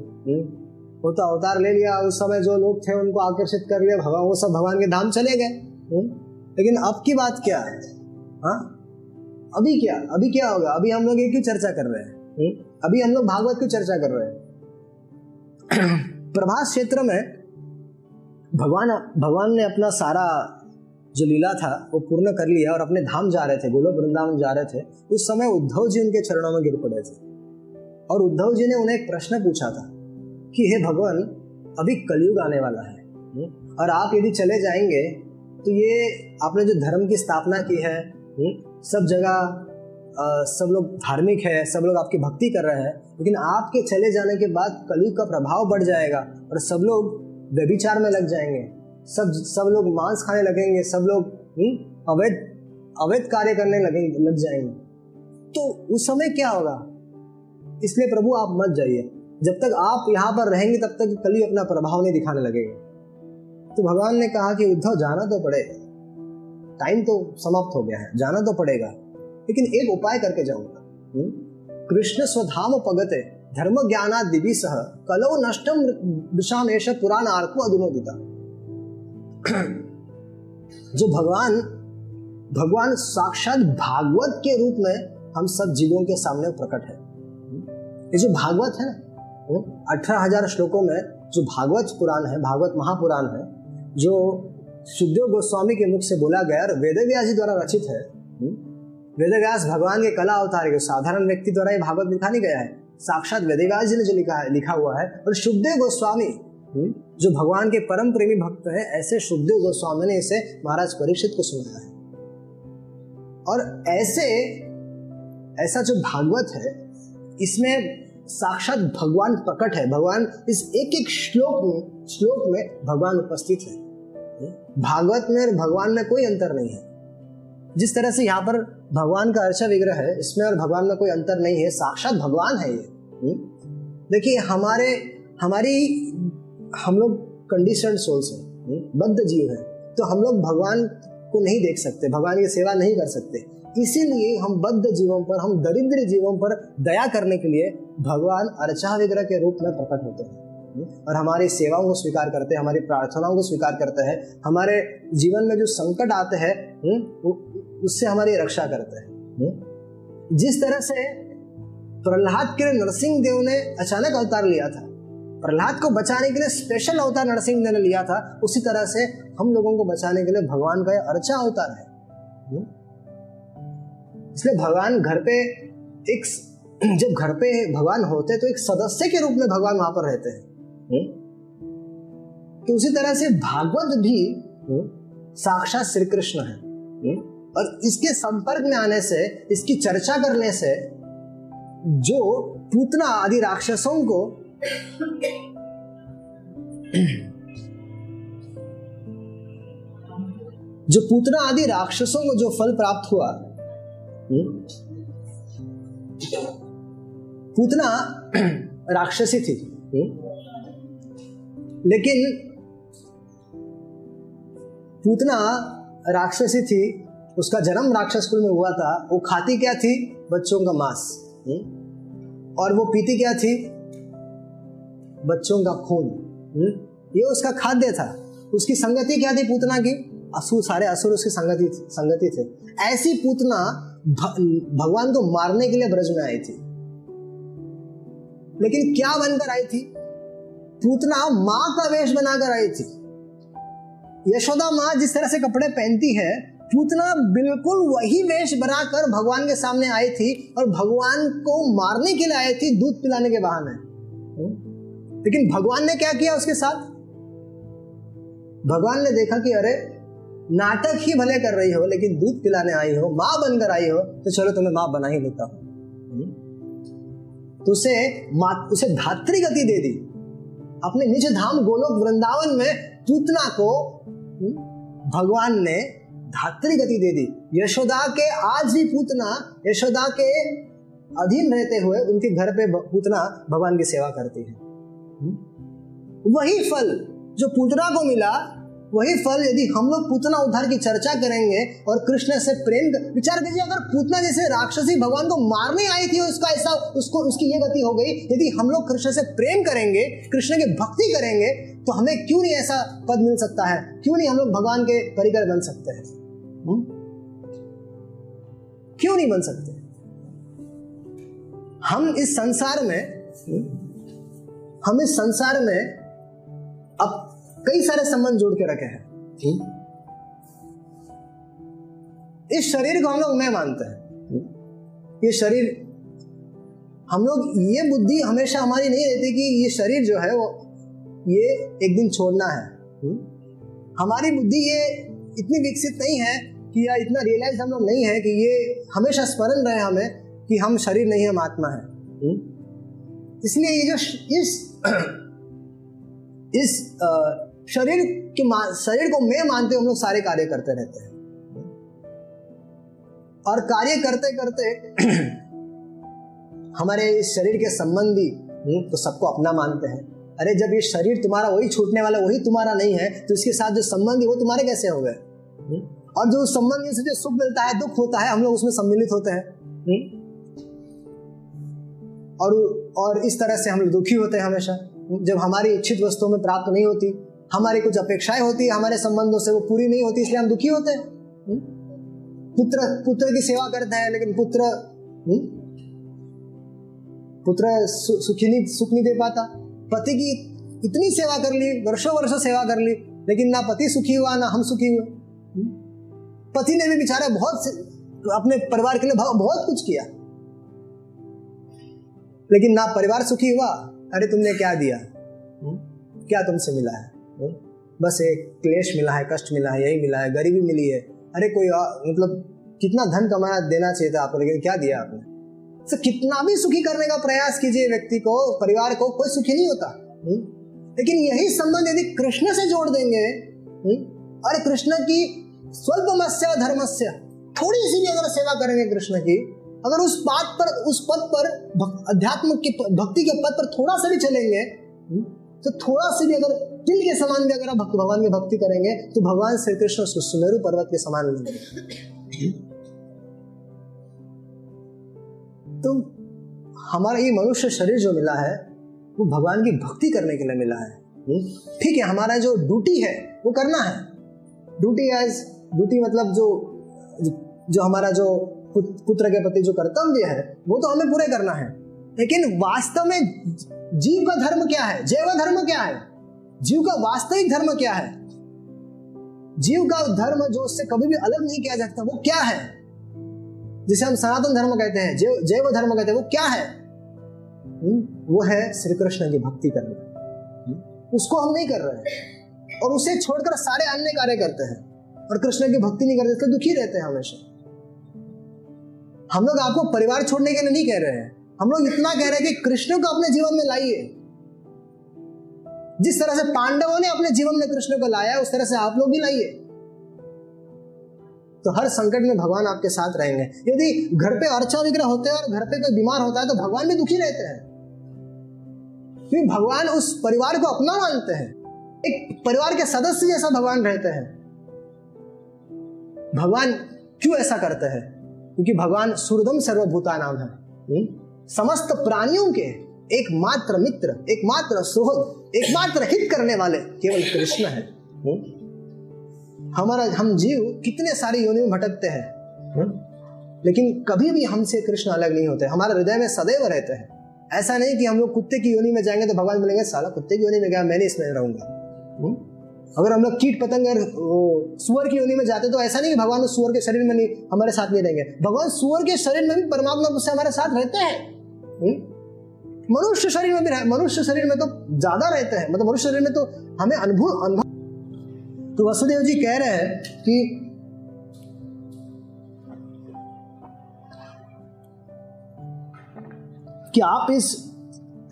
वो तो अवतार ले लिया, उस समय जो लोग थे उनको आकर्षित कर लिया, भगवान वो सब भगवान के धाम चले गए? लेकिन अब की बात क्या है? हाँ? अभी क्या? अभी क्या होगा? अभी हम लोग एक ही चर्चा कर रहे हैं? अभी हम लोग भागवत की चर्चा कर रहे हैं। प्रभास क्षेत्र में भगवान भगवान ने अपना सारा जो लीला था, वो पूर्ण कर लिया और अपने धाम जा रहे थे, गोलोक वृंदावन जा रहे थे। उस समय उद्धव जी उनके चरणों में गिर पड़े थे। और उद्धव जी ने उन्हें एक प्रश्न पूछा था। कि हे भगवान अभी कलयुग आने वाला है। हम्म? और आप यदि चले जाएँगे तो ये आपने जो धर्म की स्थापना की है हम्म? सब जगह सब लोग धार्मिक है सब लोग आपकी भक्ति कर रहे हैं लेकिन आपके चले जाने के बाद कलयुग का प्रभाव बढ़ जाएगा और सब लोग व्यभिचार में लग जाएँगे। सब सब लोग मांस खाने लगेंगे सब लोग हम्म, अवैध अवैध कार्य करने लगेंगे लग जाएँगे। तो उस समय क्या होगा? इसलिए प्रभु आप मत जाइए। जब तक आप यहाँ पर रहेंगे, तब तक कली अपना प्रभाव नहीं दिखाने लगेगा। तो भगवान ने कहा कि उद्धव, जाना तो पड़ेगा। टाइम तो समाप्त हो गया है, जाना तो पड़ेगा। लेकिन एक उपाय करके जाऊँगा। हम्म? कृष्ण स्वधाम पगते, धर्म ज्ञाना दिवी सह, कलो नष्टम में पुराण आर्को अधुनोदिता। जो भगवान भगवान साक्षात भागवत के रूप में हम सब जीवों के सामने प्रकट है। ये जो भागवत है ना अठारह हज़ार श्लोकों में जो भागवत पुराण है, भागवत महापुराण है, जो सुखदेव गोस्वामी के मुख से बोला गया और वेद व्यास जी द्वारा रचित है हम्म? वेद व्यास भगवान के कला अवतार के साधारण व्यक्ति द्वारा ये भागवत लिखा नहीं गया है साक्षात वेद व्यास जी ने जो लिखा है, लिखा हुआ है और सुखदेव गोस्वामी हम्म? जो भगवान के परम प्रेमी भक्त है, ऐसे सुखदेव गोस्वामी ने इसे महाराज परीक्षित को सुनाया है और ऐसे, ऐसा जो भागवत है, इसमें साक्षात भगवान प्रकट है। भगवान इस एक एक श्लोक में श्लोक में भगवान उपस्थित है। भागवत में और भगवान में कोई अंतर नहीं है। जिस तरह से यहाँ पर भगवान का अर्चा विग्रह है, इसमें और भगवान में कोई अंतर नहीं है। साक्षात भगवान है ये। हम्म? देखिए, हमारे, हमारी, हम लोग कंडीशन सोल्स हैं? बद्ध जीव है। तो हम लोग भगवान को नहीं देख सकते, भगवान की सेवा नहीं कर सकते। इसीलिए हम बद्ध जीवों पर, हम दरिद्र जीवों पर दया करने के लिए भगवान अर्चा विग्रह के रूप में प्रकट होते हैं। और हमारी सेवाओं को स्वीकार करते हैं, हमारी प्रार्थनाओं को स्वीकार करते हैं, हमारे जीवन में जो संकट आते हैं उससे हमारी रक्षा करते हैं। जिस तरह से प्रहलाद के लिए नरसिंह देव ने अचानक अवतार लिया था, प्रहलाद को बचाने के लिए स्पेशल अवतार नरसिंह देव ने लिया था, उसी तरह से हम लोगों को बचाने के लिए भगवान का अर्चा अवतार है। इसलिए भगवान घर पे एक जब घर पे भगवान होते तो एक सदस्य के रूप में भगवान वहाँ पर रहते हैं। तो उसी तरह से भागवत भी साक्षात श्री कृष्ण है और इसके संपर्क में आने से इसकी चर्चा करने से जो पूतना आदि राक्षसों को जो पूतना आदि राक्षसों को जो फल प्राप्त हुआ पूतना राक्षसी थी। लेकिन पूतना राक्षसी थी, उसका जन्म राक्षस कुल में हुआ था। वो खाती क्या थी? बच्चों का मांस। और वो पीती क्या थी? बच्चों का खून। ये उसका खाद्य था। उसकी संगति क्या थी पूतना की? असुर सारे असुर उसकी संगति संगति थे। ऐसी पूतना भगवान को मारने के लिए ब्रज में आई थी। लेकिन क्या बनकर आई थी? पूतना माँ का वेश बनाकर आई थी। यशोदा माँ जिस तरह से कपड़े पहनती है, पूतना बिल्कुल वही वेश बनाकर भगवान के सामने आई थी और भगवान को मारने के लिए आई थी दूध पिलाने के बहाने। लेकिन भगवान ने क्या किया उसके साथ? भगवान ने देखा कि अरे नाटक ही भले कर रही हो लेकिन दूध पिलाने आई हो माँ बनकर आई हो तो चलो तुम्हें माँ बना ही लेता हूँ हम्म? तो उसे उसे धात्री गति दे दी अपने निज धाम गोलोक वृंदावन में पूतना को हम्म, भगवान ने धात्री गति दे दी यशोदा के आज भी पूतना यशोदा के अधीन रहते हुए उनके घर पे पूतना भगवान की सेवा करती है हम्म? वही फल जो पूतना को मिला वही फल यदि हम लोग पूतना उद्धार की चर्चा करेंगे और कृष्ण से प्रेम विचार कीजिए, अगर पूतना जैसे राक्षसी भगवान को मारने आई थी उसका ऐसा उसको उसकी ये गति हो गई, यदि हम लोग कृष्ण से प्रेम करेंगे, कृष्ण की भक्ति करेंगे तो हमें क्यों नहीं ऐसा पद मिल सकता है? क्यों नहीं हम लोग भगवान के परिकर बन सकते हैं? क्यों नहीं बन सकते? हम इस संसार में हम इस संसार में अब कई सारे संबंध जोड़ के रखे हैं। इस शरीर को हम लोग मैं मानते हैं। ये शरीर हम लोग ये बुद्धि हमेशा हमारी नहीं रहती कि ये शरीर जो है वो ये एक दिन छोड़ना है। हमारी बुद्धि ये इतनी विकसित नहीं है कि या इतना रियलाइज़ हम लोग नहीं है कि ये हमेशा स्मरण रहे हमें कि हम शरीर नहीं हम आत्मा है। इसलिए ये जो इस इस शरीर के शरीर को मैं मानते हम लोग सारे कार्य करते रहते हैं। और कार्य करते करते हमारे शरीर के संबंधी हम्म, तो सबको अपना मानते हैं। अरे जब ये शरीर तुम्हारा वही छूटने वाला वही तुम्हारा नहीं है तो इसके साथ जो संबंधी वो तुम्हारे कैसे हो गए? हम्म, और जो संबंधी से जो सुख मिलता है दुख होता है हम लोग उसमें सम्मिलित होते हैं। हम्म, और और इस तरह से हम लोग दुखी होते हैं हमेशा। जब हमारी इच्छित वस्तुओं में प्राप्त नहीं होती हमारी कुछ अपेक्षाएँ होती है, हमारे संबंधों से वो पूरी नहीं होती, इसलिए हम दुखी होते हैं। हम्म? पुत्र पुत्र की सेवा करते हैं, लेकिन पुत्र हम्म? पुत्र सुखी नहीं, सुख नहीं दे पाता। पति की इतनी सेवा कर ली, वर्षों वर्षों सेवा कर ली, लेकिन ना पति सुखी हुआ, ना हम सुखी हुए। हम्म? पति ने भी बेचारा बहुत अपने परिवार के लिए बहुत कुछ किया। लेकिन ना परिवार सुखी हुआ, अरे तुमने क्या दिया? क्या तुमसे मिला है? बस एक क्लेश मिला है, कष्ट मिला है, यही मिला है, गरीबी मिली है। अरे कोई मतलब कितना धन कमाया, देना चाहिए था आपको लेकिन क्या दिया आपने? तो कितना भी सुखी करने का प्रयास कीजिए व्यक्ति को, परिवार को, कोई सुखी नहीं होता। हुँ? लेकिन यही संबंध यदि कृष्ण से जोड़ देंगे अरे कृष्ण की स्वल्प मत्स्य धर्मस्य थोड़ी सी भी अगर सेवा करेंगे कृष्ण की, अगर उस बात पर, उस पद पर अध्यात्म की भक्ति के पद पर थोड़ा सा भी चलेंगे तो थोड़ा सा भी अगर तिल के समान भी अगर आप भक्त भगवान की भक्ति करेंगे तो भगवान श्री कृष्ण उसको सुमेरु पर्वत के समान लेंगे तो हमारा ये मनुष्य शरीर जो मिला है, वो भगवान की भक्ति करने के लिए मिला है? ठीक है, हमारा जो ड्यूटी है, वो करना है। ड्यूटी एज ड्यूटी मतलब जो जो हमारा जो पुत्र के प्रति जो कर्तव्य है, वो तो हमें पूरे करना है। लेकिन वास्तव में जीव का धर्म क्या है? जैव धर्म क्या है? जीव का वास्तविक धर्म क्या है? जीव का धर्म जो उससे कभी भी अलग नहीं किया जाता वो क्या है? जिसे हम सनातन धर्म कहते हैं जैव धर्म कहते हैं वो क्या है? हम्म, वो है श्री कृष्ण की भक्ति करना। हम्म, उसको हम नहीं कर रहे हैं और उसे छोड़कर सारे अन्य कार्य करते हैं और कृष्ण की भक्ति नहीं करते दुखी रहते हैं हमेशा। हम लोग आपको परिवार छोड़ने के लिए नहीं कह रहे हैं। हम लोग इतना कह रहे हैं कि कृष्ण को अपने जीवन में लाइए। जिस तरह से पांडवों ने अपने जीवन में कृष्ण को लाया, उस तरह से आप लोग भी लाइए। तो हर संकट में भगवान आपके साथ रहेंगे। यदि घर पे अर्चा विग्रह होते हैं और घर पे कोई बीमार होता है तो भगवान भी दुखी रहते हैं। क्योंकि भगवान उस परिवार को अपना मानते हैं। एक परिवार के सदस्य जैसा भगवान रहते हैं। भगवान क्यों ऐसा करते हैं? क्योंकि भगवान सूर्यदम सर्वभूता नाम है। हम्म? समस्त प्राणियों के एकमात्र मित्र, एकमात्र सुहृद, एकमात्र हित करने वाले केवल कृष्ण है? हमारा, हम जीव कितने सारे योनि में भटकते हैं? लेकिन कभी भी हमसे कृष्ण अलग नहीं होते। हमारे हृदय में सदैव रहते हैं। ऐसा नहीं कि हम लोग कुत्ते की योनि में जाएँगे तो भगवान मिलेंगे साला, कुत्ते की योनि में गया मैं नहीं इसमें रहूँगा। अगर हम लोग कीट पतंग सुअर की योनि में जाते तो ऐसा नहीं कि भगवान सुअर के शरीर में नहीं, हमारे साथ नहीं रहेंगे। भगवान सुअर के शरीर में भी परमात्मा से हमारे साथ रहते हैं? मनुष्य शरीर में भी मनुष्य शरीर में तो ज़्यादा रहते हैं। मतलब मनुष्य शरीर में तो हमें अनुभव अनुभव। तो वसुदेव जी कह रहे हैं कि कि आप इस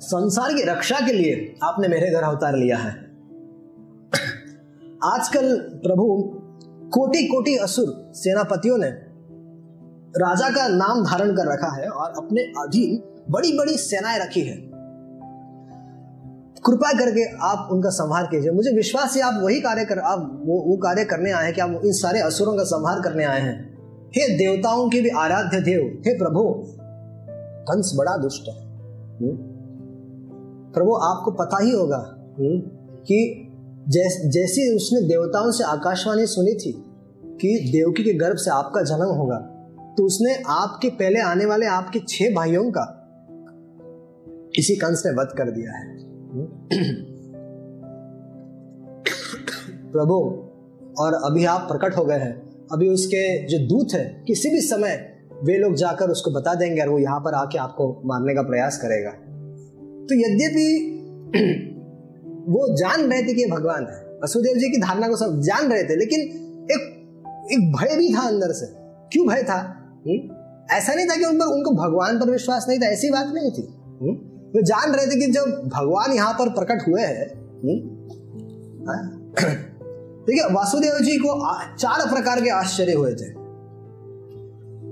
संसार की रक्षा के लिए आपने मेरे घर अवतार लिया है। आजकल प्रभु कोटि कोटि असुर सेनापतियों ने राजा का नाम धारण कर रखा है और अपने अधीन बड़ी बड़ी सेनाएँ रखी है। कृपा करके आप उनका संहार कीजिए। मुझे विश्वास है आप वही कार्य कर आप वो वो कार्य करने आए हैं कि आप इन सारे असुरों का संहार करने आए हैं। हे देवताओं के भी आराध्य देव हे प्रभु कंस बड़ा दुष्ट है? प्रभु आपको पता ही होगा कि जैस, जैसी उसने देवताओं से आकाशवाणी सुनी थी कि देवकी के गर्भ से आपका जन्म होगा तो उसने आपके पहले आने वाले आपके छह भाइयों का इसी कंस ने वध कर दिया है प्रभु, और अभी आप प्रकट हो गए हैं अभी उसके जो दूत है, किसी भी समय वे लोग जाकर उसको बता देंगे और वो यहाँ पर आके आपको मारने का प्रयास करेगा तो यद्यपि वो जान रहे थे कि भगवान है, वसुदेव जी की धारणा को सब जान रहे थे, लेकिन एक एक भय भी था अंदर से क्यों भय था हुँ? हम्म? ऐसा नहीं था कि उन पर, उनको भगवान पर विश्वास नहीं था, ऐसी बात नहीं थी हुँ? हम्म? वो जान रहे थे कि जब भगवान यहाँ पर प्रकट हुए हैं हम्म? देखिए वासुदेव जी को चार प्रकार के आश्चर्य हुए थे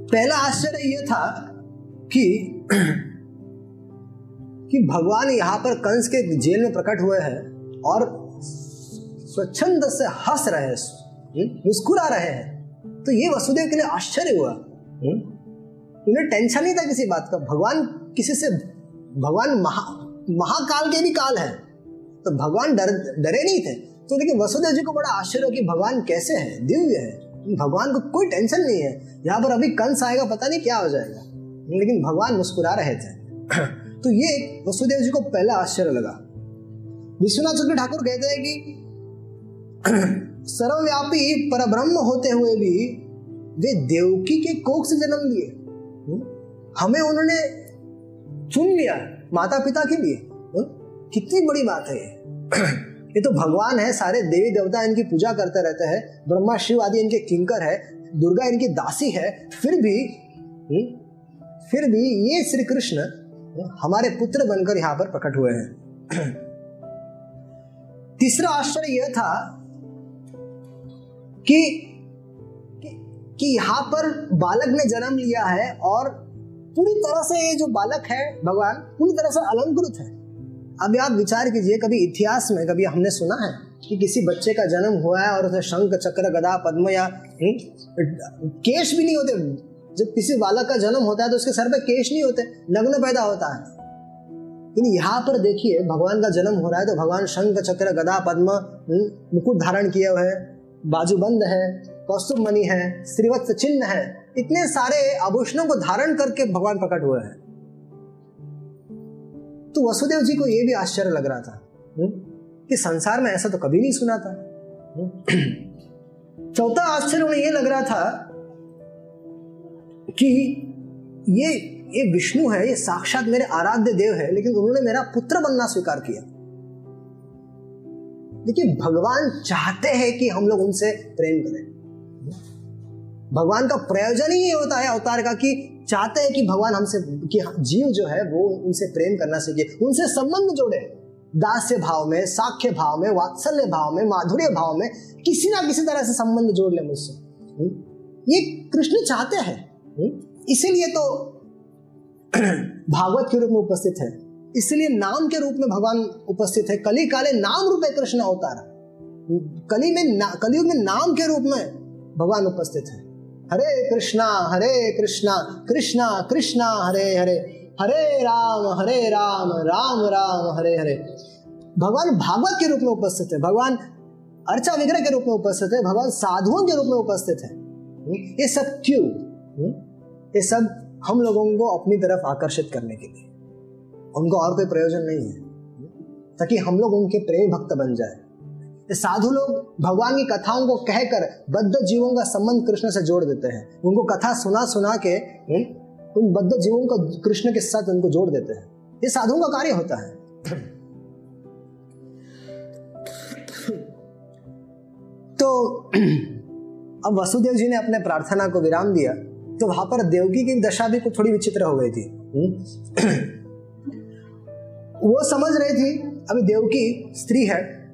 पहला आश्चर्य यह था कि कि भगवान यहाँ पर कंस के जेल में प्रकट हुए हैं और स्वच्छंद से हंस रहे हैं हम्म, मुस्कुरा रहे हैं तो ये वसुदेव के लिए आश्चर्य हुआ हम्म, उन्हें टेंशन नहीं था किसी बात का भगवान किसी से भगवान महा, महाकाल के भी काल है। तो भगवान डर, डरे नहीं थे। तो लेकिन वसुदेव जी को बड़ा आश्चर्य कि भगवान कैसे है, दिव्य है। भगवान को कोई टेंशन नहीं है। यहाँ पर अभी कंस आएगा, पता नहीं क्या हो जाएगा। लेकिन भगवान मुस्कुरा रहे थे। तो ये वसुदेव जी को पहला आश्चर्य लगा। विश्वनाथ चंद्र ठाकुर कहते हैं कि सर्वव्यापी पर ब्रह्म होते हुए भी वे देवकी के कोख से जन्म लिए। हम्म? हमें उन्होंने चुन लिया माता पिता के लिए हम्म? कितनी बड़ी बात है ये तो भगवान है, सारे देवी देवता इनकी पूजा करते रहते हैं, ब्रह्मा, शिव आदि इनके किंकर है, दुर्गा इनकी दासी है, फिर भी हम्म? फिर भी ये श्री कृष्ण हमारे पुत्र बनकर यहाँ पर प्रकट हुए हैं तीसरा आश्चर्य यह था कि कि यहाँ पर बालक ने जन्म लिया है और पूरी तरह से ये जो बालक है भगवान पूरी तरह से अलंकृत है। अभी आप विचार कीजिए कभी इतिहास में कभी हमने सुना है कि किसी बच्चे का जन्म हुआ है और उसे शंख चक्र गदा पद्म या हम्म, केश भी नहीं होते। जब किसी बालक का जन्म होता है तो उसके सर पे केश नहीं होते नग्न पैदा होता है। लेकिन यहाँ पर देखिए भगवान का जन्म हो रहा है तो भगवान शंख चक्र गदा पद्म हम्म, मुकुट धारण किए हुए बाजूबंद है कौस्तुभ मणि है श्रीवत्स चिन्ह है। इतने सारे आभूषणों को धारण करके भगवान प्रकट हुए हैं। तो वसुदेव जी को यह भी आश्चर्य लग रहा था कि संसार में ऐसा तो कभी नहीं सुना था। चौथा आश्चर्य उन्हें यह लग रहा था कि ये ये विष्णु है, ये साक्षात मेरे आराध्य देव है, लेकिन उन्होंने मेरा पुत्र बनना स्वीकार किया। देखिए, भगवान चाहते हैं कि हम लोग उनसे प्रेम करें। भगवान का प्रयोजन ही ये होता है अवतार का कि चाहते हैं कि भगवान हमसे, कि जीव जो है वो उनसे प्रेम करना सीखे, उनसे संबंध जोड़े। दास्य भाव में, साख्य भाव में, वात्सल्य भाव में, माधुर्य भाव में किसी ना किसी तरह से संबंध जोड़ ले मुझसे? ये कृष्ण चाहते हैं? इसीलिए तो भागवत के रूप में उपस्थित है। इसलिए नाम के रूप में भगवान उपस्थित है। कली काले नाम रूप है कृष्ण अवतार। कली में कलयुग में नाम के रूप में भगवान उपस्थित है। हरे कृष्णा हरे कृष्णा कृष्णा कृष्णा, हरे हरे। हरे राम हरे राम राम राम, हरे हरे। भगवान भागवत के रूप में उपस्थित है। भगवान अर्चा विग्रह के रूप में उपस्थित है। भगवान साधुओं के रूप में उपस्थित है। ये सब क्यों? ये सब हम लोगों को अपनी तरफ़ आकर्षित करने के लिए। उनको और कोई प्रयोजन नहीं है। ताकि हम लोग उनके प्रेम भक्त बन जाए। साधु लोग भगवान की कथाओं को कहकर बद्ध जीवों का संबंध कृष्ण से जोड़ देते हैं उनको कथा सुना सुना के उन बद्ध जीवों को कृष्ण के साथ उनको जोड़ देते हैं ये साधुओं का कार्य होता है तो अब वसुदेव जी ने अपने प्रार्थना को विराम दिया तो वहाँ पर देवकी की दशा भी कुछ थोड़ी विचित्र हो गई थी। वो समझ रही थी, अभी देवकी स्त्री है।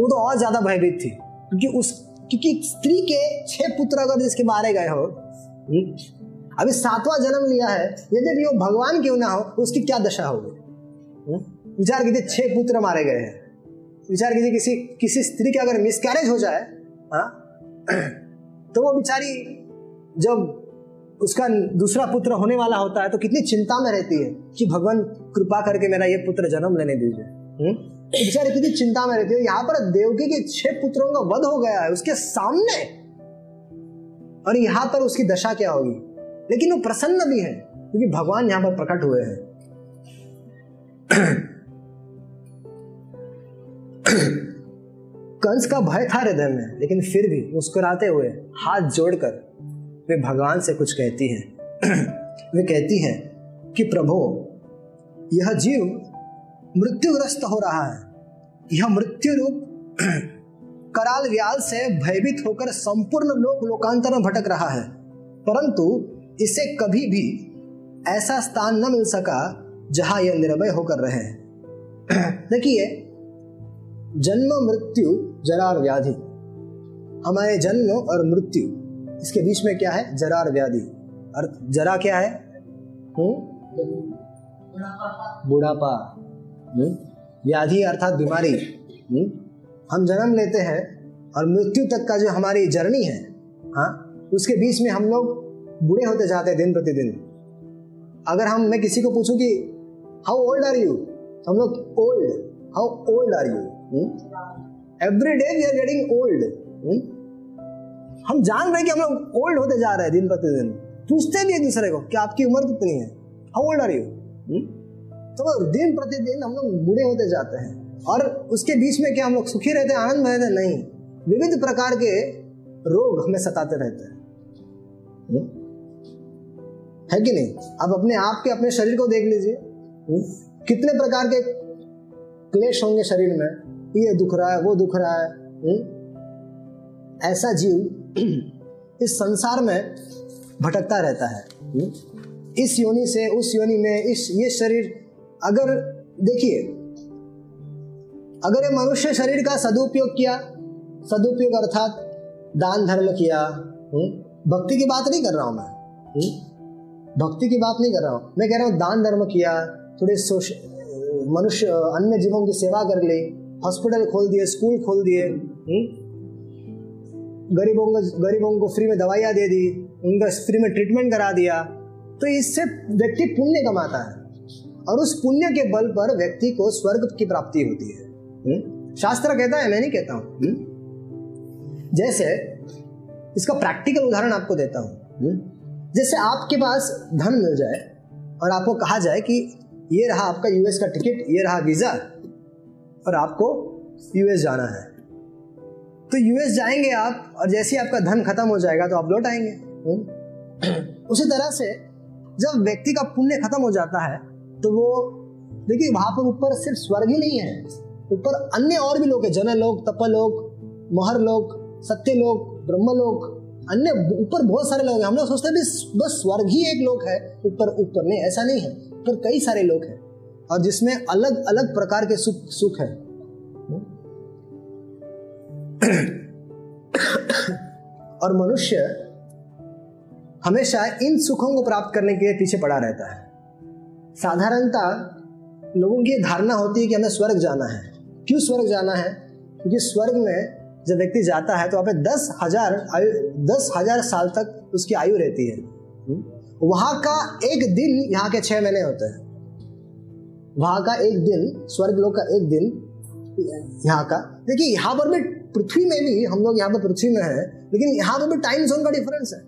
वो तो और ज़्यादा भयभीत थी, क्योंकि उस, क्योंकि स्त्री के छह पुत्र अगर जिसके मारे गए हो हम्म। अभी सातवां जन्म लिया है यदि भी वो भगवान क्यों ना हो, उसकी क्या दशा होगी विचार कीजिए छह पुत्र मारे गए हैं विचार कीजिए किसी किसी स्त्री का अगर मिसकैरेज हो जाए हाँ तो वो बेचारी जब उसका दूसरा पुत्र होने वाला होता है तो कितनी चिंता में रहती है कि भगवान कृपा करके मेरा ये पुत्र जन्म लेने दीजिए हम्म? बेचारे कितनी चिंता में रहती है यहाँ पर देवकी के छह पुत्रों का वध हो गया है, उसके सामने। और यहाँ पर उसकी दशा क्या होगी? लेकिन वो प्रसन्न भी है, क्योंकि भगवान यहाँ पर प्रकट हुए हैं। कंस का भय था हृदय में, लेकिन फिर भी मुस्कुराते हुए हाथ जोड़कर वे भगवान से कुछ कहती हैं। वे कहती हैं कि प्रभु, यह जीव मृत्युग्रस्त हो रहा है। यह मृत्यु रूप कराल व्याल से भयभीत होकर संपूर्ण लोक लोकांतर में भटक रहा है। परंतु इसे कभी भी ऐसा स्थान न मिल सका जहाँ यह निर्भय होकर रहे। देखिए, जन्म मृत्यु जरार व्याधि। हमारे जन्म और मृत्यु, इसके बीच में क्या है? जरार व्याधि। अर्थ, जरा क्या है? बुढ़ापा। व्याधि अर्थात बीमारी। हम जन्म लेते हैं और मृत्यु तक का जो हमारी जर्नी है हाँ उसके बीच में हम लोग बूढ़े होते जाते हैं दिन प्रतिदिन। अगर हम, मैं किसी को पूछूँ कि हाउ ओल्ड आर यू हम लोग old how old are you every day we are getting old हम जान रहे हैं कि हम लोग ओल्ड होते जा रहे हैं दिन प्रतिदिन। पूछते भी एक दूसरे को कि आपकी उम्र कितनी है? हाउ ओल्ड आर यू तो दिन प्रतिदिन हम लोग बूढ़े होते जाते हैं। और उसके बीच में क्या हम लोग सुखी रहते हैं? आनंद रहते नहीं। विविध प्रकार के रोग हमें सताते रहते हैं। हम्म? है कि नहीं? अब अपने आप के, अपने शरीर को देख लीजिए। हम्म? कितने प्रकार के क्लेश होंगे शरीर में? ये दुख रहा है, वो दुख रहा है। हम्म? ऐसा जीव इस संसार में भटकता रहता है? इस योनि से, उस योनि में, इस, ये शरीर अगर, देखिए, अगर ये मनुष्य शरीर का सदुपयोग किया, सदुपयोग अर्थात दान धर्म किया हम्म? भक्ति की बात नहीं कर रहा हूँ मैं हम्म? भक्ति की बात नहीं कर रहा हूँ मैं कह रहा हूँ दान धर्म किया, थोड़े मनुष्य, अन्य जीवों की सेवा कर ली, हॉस्पिटल खोल दिए, स्कूल खोल दिए गरीबों को गरीबों को फ्री में दवाइयाँ दे दी, उनका फ्री में ट्रीटमेंट करा दिया तो इससे व्यक्ति पुण्य कमाता है और उस पुण्य के बल पर व्यक्ति को स्वर्ग की प्राप्ति होती है। हुँ? शास्त्र कहता है, मैं नहीं कहता हूँ। जैसे, इसका प्रैक्टिकल उदाहरण आपको देता हूँ। जैसे आपके पास धन मिल जाए और आपको कहा जाए कि ये रहा आपका यूएस का टिकट ये रहा वीज़ा और आपको यूएस जाना है। तो यूएस जाएँगे आप और जैसे ही आपका धन खत्म हो जाएगा तो आप लौट आएँगे। उसी तरह से जब व्यक्ति का पुण्य खत्म हो जाता है तो वो, देखिए वहाँ पर ऊपर सिर्फ़ स्वर्ग ही नहीं है, ऊपर अन्य और भी लोग हैं जन लोग तप लोग मोहर लोग सत्य लोग ब्रह्म लोग अन्य ऊपर बहुत सारे लोग हैं। हम लोग सोचते हैं बस स्वर्ग ही एक लोग है, ऊपर ऊपर नहीं, ऐसा नहीं है। ऊपर कई सारे लोग हैं और जिसमें अलग अलग प्रकार के सुख सुख है। और मनुष्य हमेशा इन सुखों को प्राप्त करने के लिए पीछे पड़ा रहता है। साधारणता लोगों की धारणा होती है कि हमें स्वर्ग जाना है। क्यों स्वर्ग जाना है? क्योंकि स्वर्ग में जब व्यक्ति जाता है तो वहाँ पे दस हज़ार आयु, दस हज़ार साल तक उसकी आयु रहती है? वहाँ का एक दिन यहाँ के छह महीने होते हैं। वहाँ का एक दिन, स्वर्ग लोग का एक दिन यहाँ का। देखिए, यहाँ पर भी पृथ्वी में भी हम लोग यहाँ पर पृथ्वी में है, लेकिन यहाँ पर भी टाइम जोन का डिफरेंस है।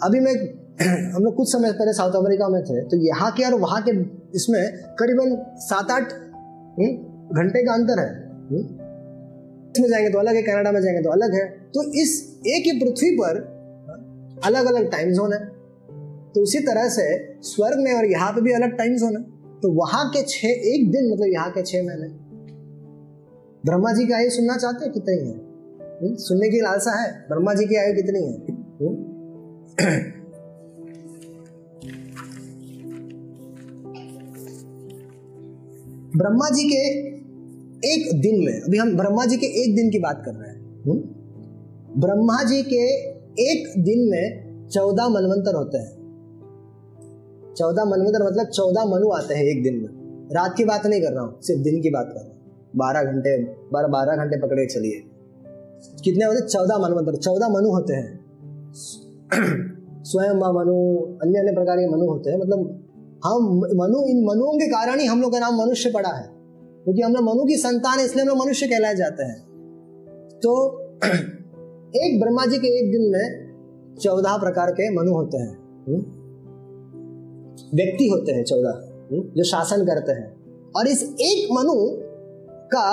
अभी मैं हम लोग कुछ समय पहले साउथ अमेरिका में थे तो यहाँ के और वहाँ के इसमें करीबन सात आठ हम्म, घंटे का अंतर है। हम्म। में जाएँगे तो अलग है कनाडा में जाएँगे तो अलग है। तो इस एक ही पृथ्वी पर अलग अलग टाइम जोन है। तो उसी तरह से स्वर्ग में और यहाँ पे भी अलग टाइम जोन है। तो वहाँ के छह एक दिन मतलब यहाँ के छह महीने। ब्रह्मा जी की आयु सुनना चाहते हैं कितनी है? हम्म, सुनने की लालसा है। ब्रह्मा जी की आयु कितनी है? ब्रह्मा जी के एक दिन में, अभी हम ब्रह्मा जी के एक दिन की बात कर रहे हैं। हम्म? ब्रह्मा जी के एक दिन में चौदह मनवंतर होते हैं। चौदह मनवंतर मतलब चौदह मनु आते हैं एक दिन में। रात की बात नहीं कर रहा हूँ, सिर्फ़ दिन की बात कर रहा हूँ। बारह घंटे बारह बारह घंटे पकड़े चलिए। कितने होते? चौदह मनवंतर चौदह मनु होते हैं। स्वयं मनु, अन्य अन्य प्रकार के मनु होते हैं। मतलब हम मनु, इन मनुओं के कारण ही हम लोग का नाम मनुष्य पड़ा है क्योंकि हम लोग मनु की संतान है, इसलिए हम लोग मनुष्य कहलाए जाते हैं तो एक ब्रह्मा जी के एक दिन में चौदह प्रकार के मनु होते हैं हम्म? व्यक्ति होते हैं चौदह हम्म? जो शासन करते हैं और इस एक मनु का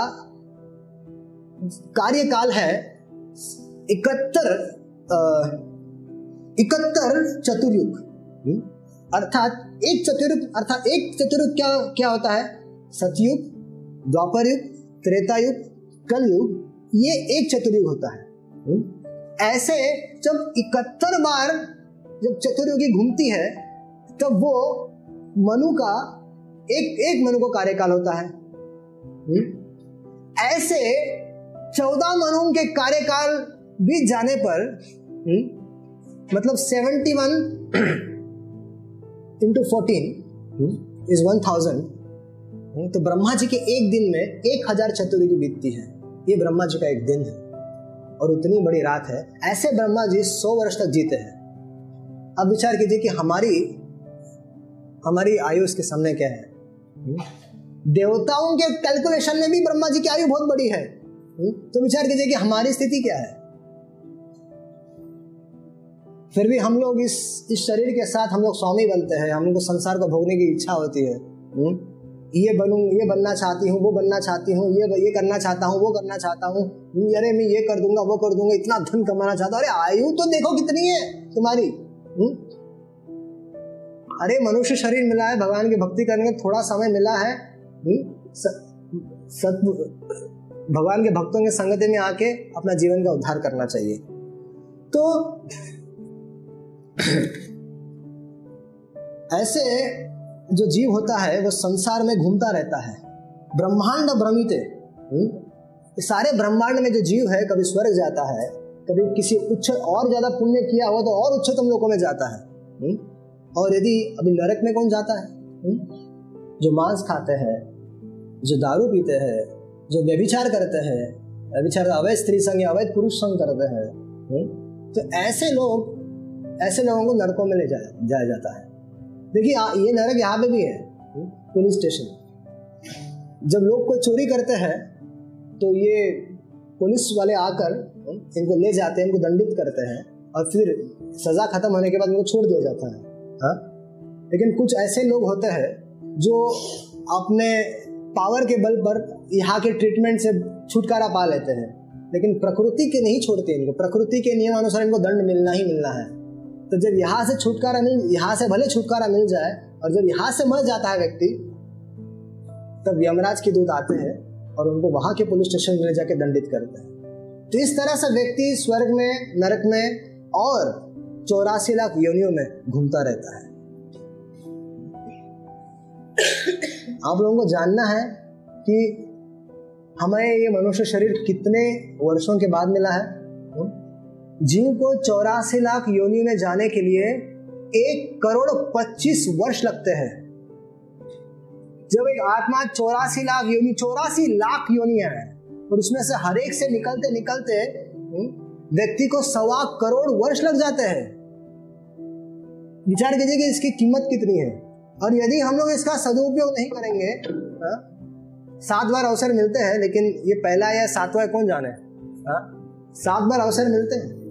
कार्यकाल है इकहत्तर इकहत्तर चतुर्युग हम्म? अर्थात एक चतुर्युग अर्थात एक चतुर्युग क्या क्या होता है सतयुग द्वापर युग त्रेता युग कलयुग, ये एक चतुर्युग होता है? ऐसे जब इकहत्तर बार जब चतुर्युगी घूमती है, तब वो मनु का, एक एक मनु को कार्यकाल होता है? ऐसे चौदह मनु के कार्यकाल बीत जाने पर? मतलब seventy one into fourteen is one thousand तो ब्रह्मा जी के एक दिन में एक हज़ार चतुर्युगी बीतती है। ये ब्रह्मा जी का एक दिन है। और उतनी बड़ी रात है। ऐसे ब्रह्मा जी सौ वर्ष तक जीते हैं। अब विचार कीजिए कि हमारी हमारी आयु इसके सामने क्या है? हम्म? देवताओं के कैलकुलेशन में भी ब्रह्मा जी की आयु बहुत बड़ी है। हम्म? तो विचार कीजिए कि हमारी स्थिति क्या है? फिर भी हम लोग इस इस शरीर के साथ हम लोग स्वामी बनते हैं हम लोग को संसार को भोगने की इच्छा होती है हुँ? हम्म? ये बनूं ये बनना चाहती हूँ वो बनना चाहती हूँ ये ये करना चाहता हूँ वो करना चाहता हूँ हम्म, अरे मैं ये कर दूँगा वो कर दूँगा इतना धन कमाना चाहता हूँ अरे आयु तो देखो कितनी है तुम्हारी हुँ? हम्म? अरे मनुष्य शरीर मिला है भगवान की भक्ति करने में थोड़ा समय मिला है भगवान के भक्तों के संगति में आके अपना जीवन का उद्धार करना चाहिए तो ऐसे जो जीव होता है, वो संसार में घूमता रहता है ब्रह्मांड भ्रमित हम्म? सारे ब्रह्मांड में जो जीव है, कभी स्वर्ग जाता है, कभी किसी उच्च और ज़्यादा पुण्य किया हो तो और उच्चतम लोगों में जाता है हम्म? और यदि अभी नरक में कौन जाता है हम्म? जो मांस खाते हैं, जो दारू पीते हैं, जो व्यभिचार करते हैं, व्यभिचार अवैध स्त्री संग या अवैध पुरुष संग करते हैं तो ऐसे लोग ऐसे लोगों को नरकों में ले जाया जाया जाता है। देखिए ये नरक यहाँ पे भी है पुलिस स्टेशन। जब लोग कोई चोरी करते हैं तो ये पुलिस वाले आकर इनको ले जाते हैं, इनको दंडित करते हैं, और फिर सजा खत्म होने के बाद इनको छोड़ दिया जाता है, हा? लेकिन कुछ ऐसे लोग होते हैं, जो अपने पावर के बल पर यहाँ के ट्रीटमेंट से छुटकारा पा लेते हैं, लेकिन प्रकृति के नहीं छोड़ते इनको। प्रकृति के नियम अनुसार इनको दंड मिलना ही मिलना है। तो जब यहाँ से छुटकारा मिल, यहाँ से भले छुटकारा मिल जाए, और जब यहाँ से मर जाता है व्यक्ति, तब यमराज के दूत आते हैं और उनको वहाँ के पुलिस स्टेशन में ले जाके दंडित करते हैं। तो इस तरह से व्यक्ति स्वर्ग में, नरक में और चौरासी लाख योनियों में घूमता रहता है। आप लोगों को जानना है कि हमें ये मनुष्य शरीर कितने वर्षों के बाद मिला है? जीव को चौरासी लाख योनि में जाने के लिए एक करोड़ पच्चीस वर्ष लगते हैं। जब एक आत्मा चौरासी लाख योनि चौरासी लाख योनिया है और उसमें से हर एक से निकलते निकलते हम्म, व्यक्ति को सवा करोड़ वर्ष लग जाते हैं। विचार कीजिए कि इसकी कीमत कितनी है। और यदि हम लोग इसका सदुपयोग नहीं करेंगे हाँ, सात बार अवसर मिलते हैं लेकिन ये पहला या सातवां कौन जाने? हाँ, सात बार अवसर मिलते हैं।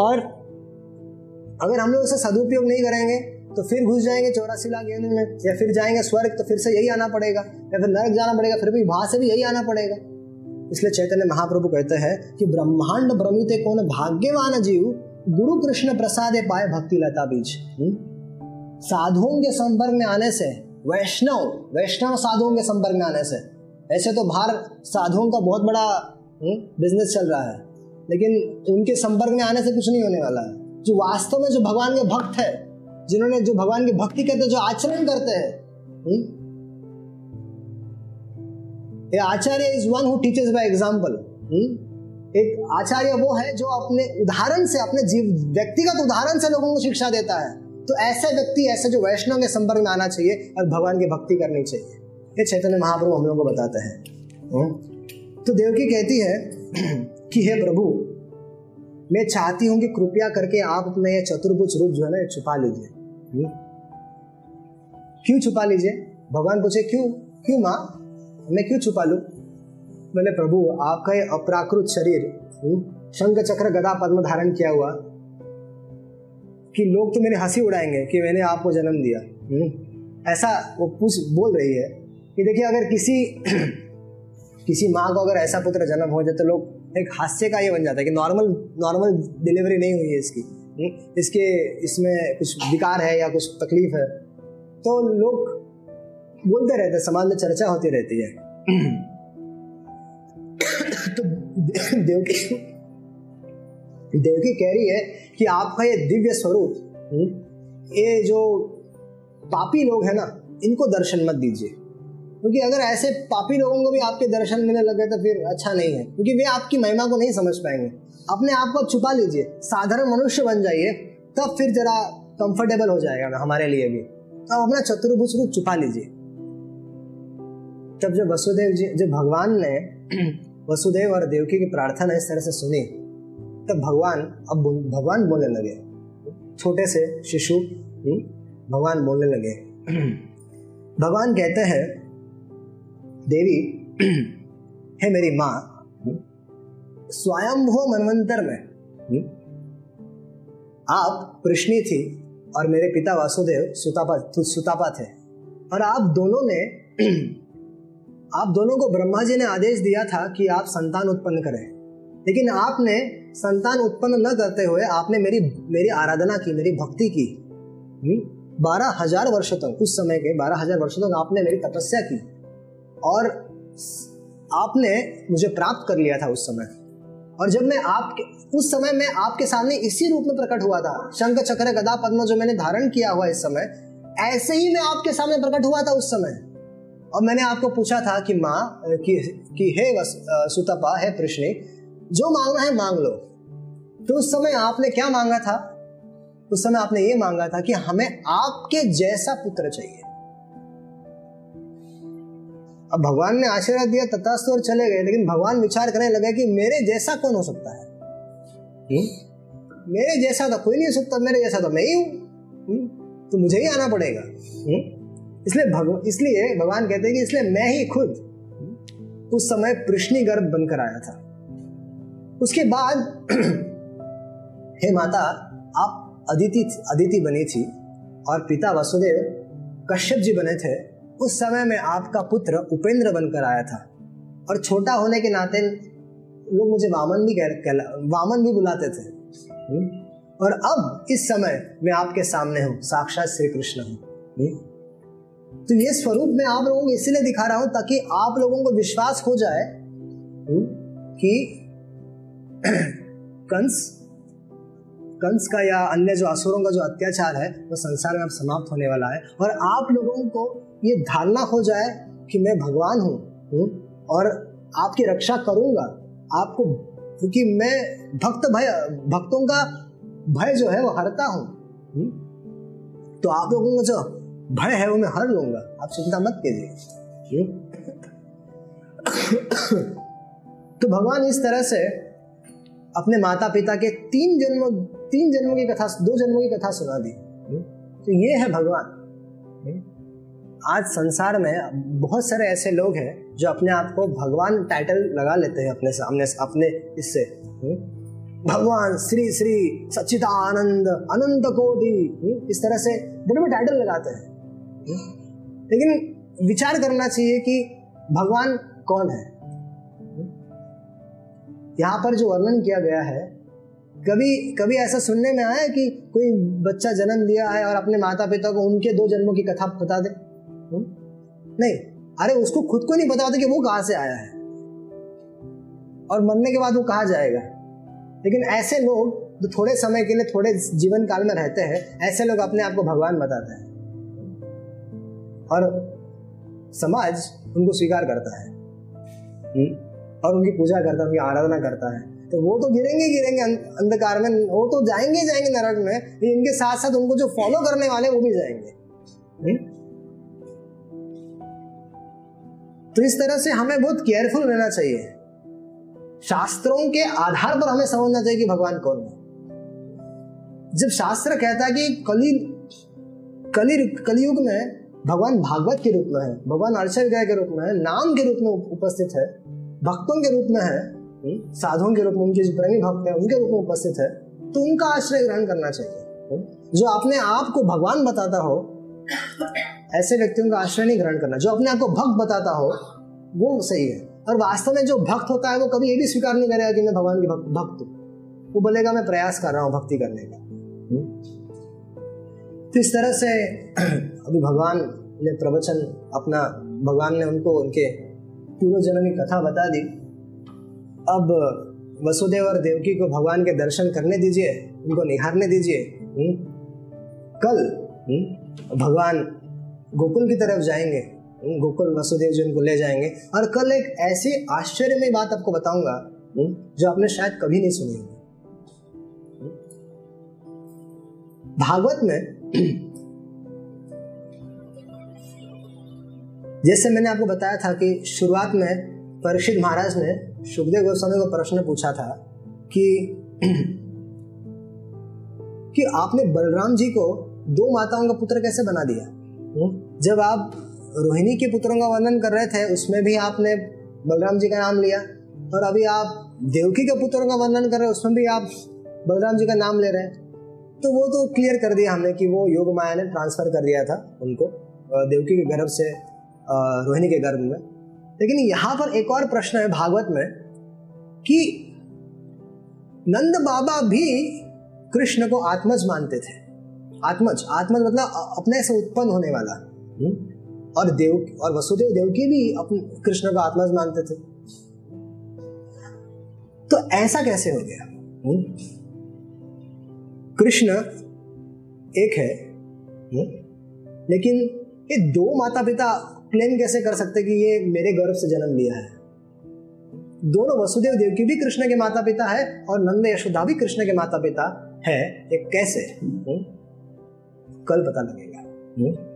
और अगर हम लोग उसे सदुपयोग नहीं करेंगे तो फिर घुस जाएँगे चौरासी लाख योनि में या फिर जाएँगे स्वर्ग तो फिर से यही आना पड़ेगा। या फिर नरक जाना पड़ेगा फिर भी वहाँ से भी यही आना पड़ेगा। इसलिए चैतन्य महाप्रभु कहते हैं कि ब्रह्मांड भ्रमित कौन भाग्यवान जीव गुरु कृष्ण प्रसाद पाए भक्ति लता बीज। हम्म? साधुओं के संपर्क में आने से वैष्णव वैष्णव साधुओं के संपर्क में आने से ऐसे तो बाहर साधुओं का बहुत बड़ा बिज़नेस हम्म, चल रहा है। लेकिन उनके संपर्क में आने से कुछ नहीं होने वाला है जो वास्तव में जो भगवान के भक्त है, जिन्होंने जो भगवान की भक्ति करते जो आचरण करते हैं? Acharya is one who teachers by example एक आचार्य वो है जो अपने उदाहरण से, अपने जीव, व्यक्तिगत उदाहरण से लोगों को शिक्षा देता है तो ऐसे व्यक्ति, ऐसे जो वैष्णव के संपर्क में आना चाहिए और भगवान की भक्ति करनी चाहिए ये चैतन्य महाप्रभु हम लोगों को बताते हैं? तो देवकी कहती है कि हे प्रभु, मैं चाहती हूँ कि कृपया करके आप अपना ये चतुर्भुज रूप जो है ना छुपा लीजिए हम्म? क्यों छुपा लीजिए भगवान पूछे, क्यों क्यों माँ मैं क्यों छुपा लू मैंने, प्रभु, आपका ये अपराकृत शरीर हम्म? शंख चक्र गदा पद्म धारण किया हुआ, कि लोग तो मेरी हँसी उड़ाएँगे कि मैंने आपको जन्म दिया हम्म? ऐसा वो पूछ, बोल रही है कि देखिए, अगर किसी किसी माँ को अगर ऐसा पुत्र जन्म हो जाए तो लोग एक हास्य का ये बन जाता है कि नॉर्मल नॉर्मल डिलीवरी नहीं हुई है इसकी। हम्म, इसके इसमें कुछ विकार है या कुछ तकलीफ़ है। तो लोग बोलते रहते हैं समाज में चर्चा होती रहती है। तो देवकी देवकी कह रही है कि आपका ये दिव्य स्वरूप हम्म, ये जो पापी लोग हैं ना इनको दर्शन मत दीजिए। क्योंकि अगर ऐसे पापी लोगों को भी आपके दर्शन मिलने लगे तो फिर अच्छा नहीं है क्योंकि वे आपकी महिमा को नहीं समझ पाएँगे। अपने आप को छुपा लीजिए साधारण मनुष्य बन जाइए तब फिर जरा कंफर्टेबल हो जाएगा हमारे लिए भी। तो अपना चतुर्भुज रूप छुपा लीजिए। तब जब वसुदेव जी जब भगवान ने वसुदेव और देवकी की प्रार्थना इस तरह से सुनी तब भगवान अब भगवान बोलने लगे। छोटे से शिशु हम्म, भगवान बोलने लगे। भगवान कहते हैं देवी है मेरी माँ स्वयंभू मनवंतर में हम्म, आप प्रश्नी थी और मेरे पिता वासुदेव सुतापा सुतापा थे। और आप दोनों ने आप दोनों को ब्रह्मा जी ने आदेश दिया था कि आप संतान उत्पन्न करें। लेकिन आपने संतान उत्पन्न न करते हुए आपने मेरी मेरी आराधना की मेरी भक्ति की। हम्म, बारह हज़ार वर्षों तक उस समय के बारह हज़ार वर्षों तक आपने मेरी तपस्या की। और आपने मुझे प्राप्त कर लिया था उस समय। और जब मैं आपके उस समय मैं आपके सामने इसी रूप में प्रकट हुआ था शंख चक्र गदा पद्म जो मैंने धारण किया हुआ इस समय ऐसे ही मैं आपके सामने प्रकट हुआ था उस समय। और मैंने आपको पूछा था कि माँ कि, कि हे सुतपा है कृष्ण जो मांगना है मांग लो। तो उस समय आपने क्या मांगा था? उस समय आपने ये मांगा था कि हमें आपके जैसा पुत्र चाहिए। अब भगवान ने आशीर्वाद दिया तथास्तु और चले गए लेकिन भगवान विचार करने लगे कि मेरे जैसा कौन हो सकता है? हुँ? मेरे जैसा तो कोई नहीं हो सकता मेरे जैसा तो मैं ही हूँ। तो मुझे ही आना पड़ेगा। हम्म? इसलिए भगवान इसलिए भगवान कहते हैं कि इसलिए मैं ही खुद उस समय प्रश्नी गर्भ बनकर आया था। उसके बाद हे माता आप अदिति अदिति बनी थी और पिता वसुदेव कश्यप जी बने थे। उस समय में आपका पुत्र उपेंद्र बनकर आया था। और छोटा होने के नाते लोग मुझे वामन भी वामन भी बुलाते थे? और अब इस समय मैं आपके सामने हूँ, साक्षात श्री कृष्ण हूँ? तो ये स्वरूप मैं आप लोगों को इसलिए दिखा रहा हूँ ताकि आप लोगों को विश्वास हो जाए कि कंस कंस का या अन्य जो असुरों का जो अत्याचार है, वो संसार में अब समाप्त होने वाला है। और आप लोगों को ये धारणा हो जाए कि मैं भगवान हूँ और आपकी रक्षा करूँगा। आपको, क्योंकि मैं भक्त भय, भक्तों का भय जो है वो हरता हूँ। हम्म? तो आप लोगों का जो भय है वो मैं हर लूँगा। आप चिंता मत कीजिए। हम्म? तो भगवान इस तरह से अपने माता पिता के तीन जन्म, तीन जन्मों की कथा, दो जन्मों की कथा सुना दी। हम्म? तो ये है भगवान। आज संसार में बहुत सारे ऐसे लोग हैं जो अपने आप को भगवान टाइटल लगा लेते हैं अपने सामने, अपने इससे हम्म? भगवान, श्री श्री, सच्चिदानंद, अनंत कोटि हम्म? इस तरह से बड़े बड़े टाइटल लगाते हैं हम्म? लेकिन विचार करना चाहिए कि भगवान कौन है यहाँ पर जो वर्णन किया गया है, कभी कभी ऐसा सुनने में आया कि कोई बच्चा जन्म लिया है और अपने माता पिता को उनके दो जन्मों की कथा बता दे नहीं, अरे उसको खुद को नहीं पता होता कि वो कहाँ से आया है। और मरने के बाद वो कहा जाएगा। लेकिन ऐसे लोग जो थोड़े समय के लिए, थोड़े जीवन काल में रहते हैं, ऐसे लोग अपने आप को भगवान बताते हैं। और समाज उनको स्वीकार करता है। हम्म? और उनकी पूजा करता है, उनकी आराधना करता है। तो वो तो गिरेंगे गिरेंगे अंधकार में। वो तो जाएँगे जाएँगे नरक में। इनके साथ साथ उनको जो फॉलो करने वाले वो भी जाएँगे। हुँ? तो इस तरह से हमें बहुत केयरफुल रहना चाहिए। शास्त्रों के आधार पर हमें समझना चाहिए कि भगवान कौन है। जब शास्त्र कहता है कि कली कली कलयुग में भगवान भागवत के रूप में है भगवान अर्षद गाय के रूप में है नाम के रूप में उपस्थित है भक्तों के रूप में है हम्म, साधुओं के रूप में उनके जो प्रेमी भक्त है उनके रूप में उपस्थित है तो उनका आश्रय ग्रहण करना चाहिए। हम्म, जो अपने आप को भगवान बताता हो ऐसे व्यक्तियों का आश्रय नहीं ग्रहण करना। जो अपने आप को भक्त बताता हो, वो सही है। और वास्तव में जो भक्त होता है, वो कभी ये भी स्वीकार नहीं करेगा कि मैं भगवान की भक्त हूँ। वो बोलेगा, मैं प्रयास कर रहा हूँ भक्ति करने का? तो इस तरह से अभी भगवान ने प्रवचन अपना, भगवान ने उनको उनके पूर्व जन्म की कथा बता दी। अब वसुदेव और देवकी को भगवान के दर्शन करने दीजिए, उनको निहारने दीजिए? कल भगवान गोकुल की तरफ़ जाएँगे। गोकुल वसुदेव जी उनको ले जाएँगे। और कल एक ऐसी आश्चर्यमय बात आपको बताऊँगा जो आपने शायद कभी नहीं सुनी होगी। भागवत में जैसे मैंने आपको बताया था कि शुरुआत में परीक्षित महाराज ने सुखदेव गोस्वामी को प्रश्न पूछा था कि कि आपने बलराम जी को दो माताओं का पुत्र कैसे बना दिया? जब आप रोहिणी के पुत्रों का वर्णन कर रहे थे, उसमें भी आपने बलराम जी का नाम लिया। और अभी आप देवकी के पुत्रों का वर्णन कर रहे हैं, उसमें भी आप बलराम जी का नाम ले रहे हैं। तो वो तो क्लियर कर दिया हमने कि वो योग माया ने ट्रांसफ़र कर दिया था उनको देवकी के गर्भ से रोहिणी के गर्भ में। लेकिन यहाँ पर एक और प्रश्न है भागवत में कि नंद बाबा भी कृष्ण को आत्मज मानते थे। आत्मज आत्मज मतलब अपने से उत्पन्न होने वाला। और देव, और वसुदेव देवकी भी अपने कृष्ण का आत्मा मानते थे। तो ऐसा कैसे हो गया? कृष्ण एक है। हुँ? लेकिन ये दो माता पिता क्लेम कैसे कर सकते कि ये मेरे गर्भ से जन्म लिया है? दोनों वसुदेव देवकी भी कृष्ण के माता पिता है और नंद यशोदा भी कृष्ण के माता पिता है। ये कैसे? हुँ? कल पता लगेगा।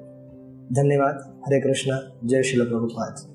धन्यवाद हरे कृष्णा जय शिल प्रभुपाद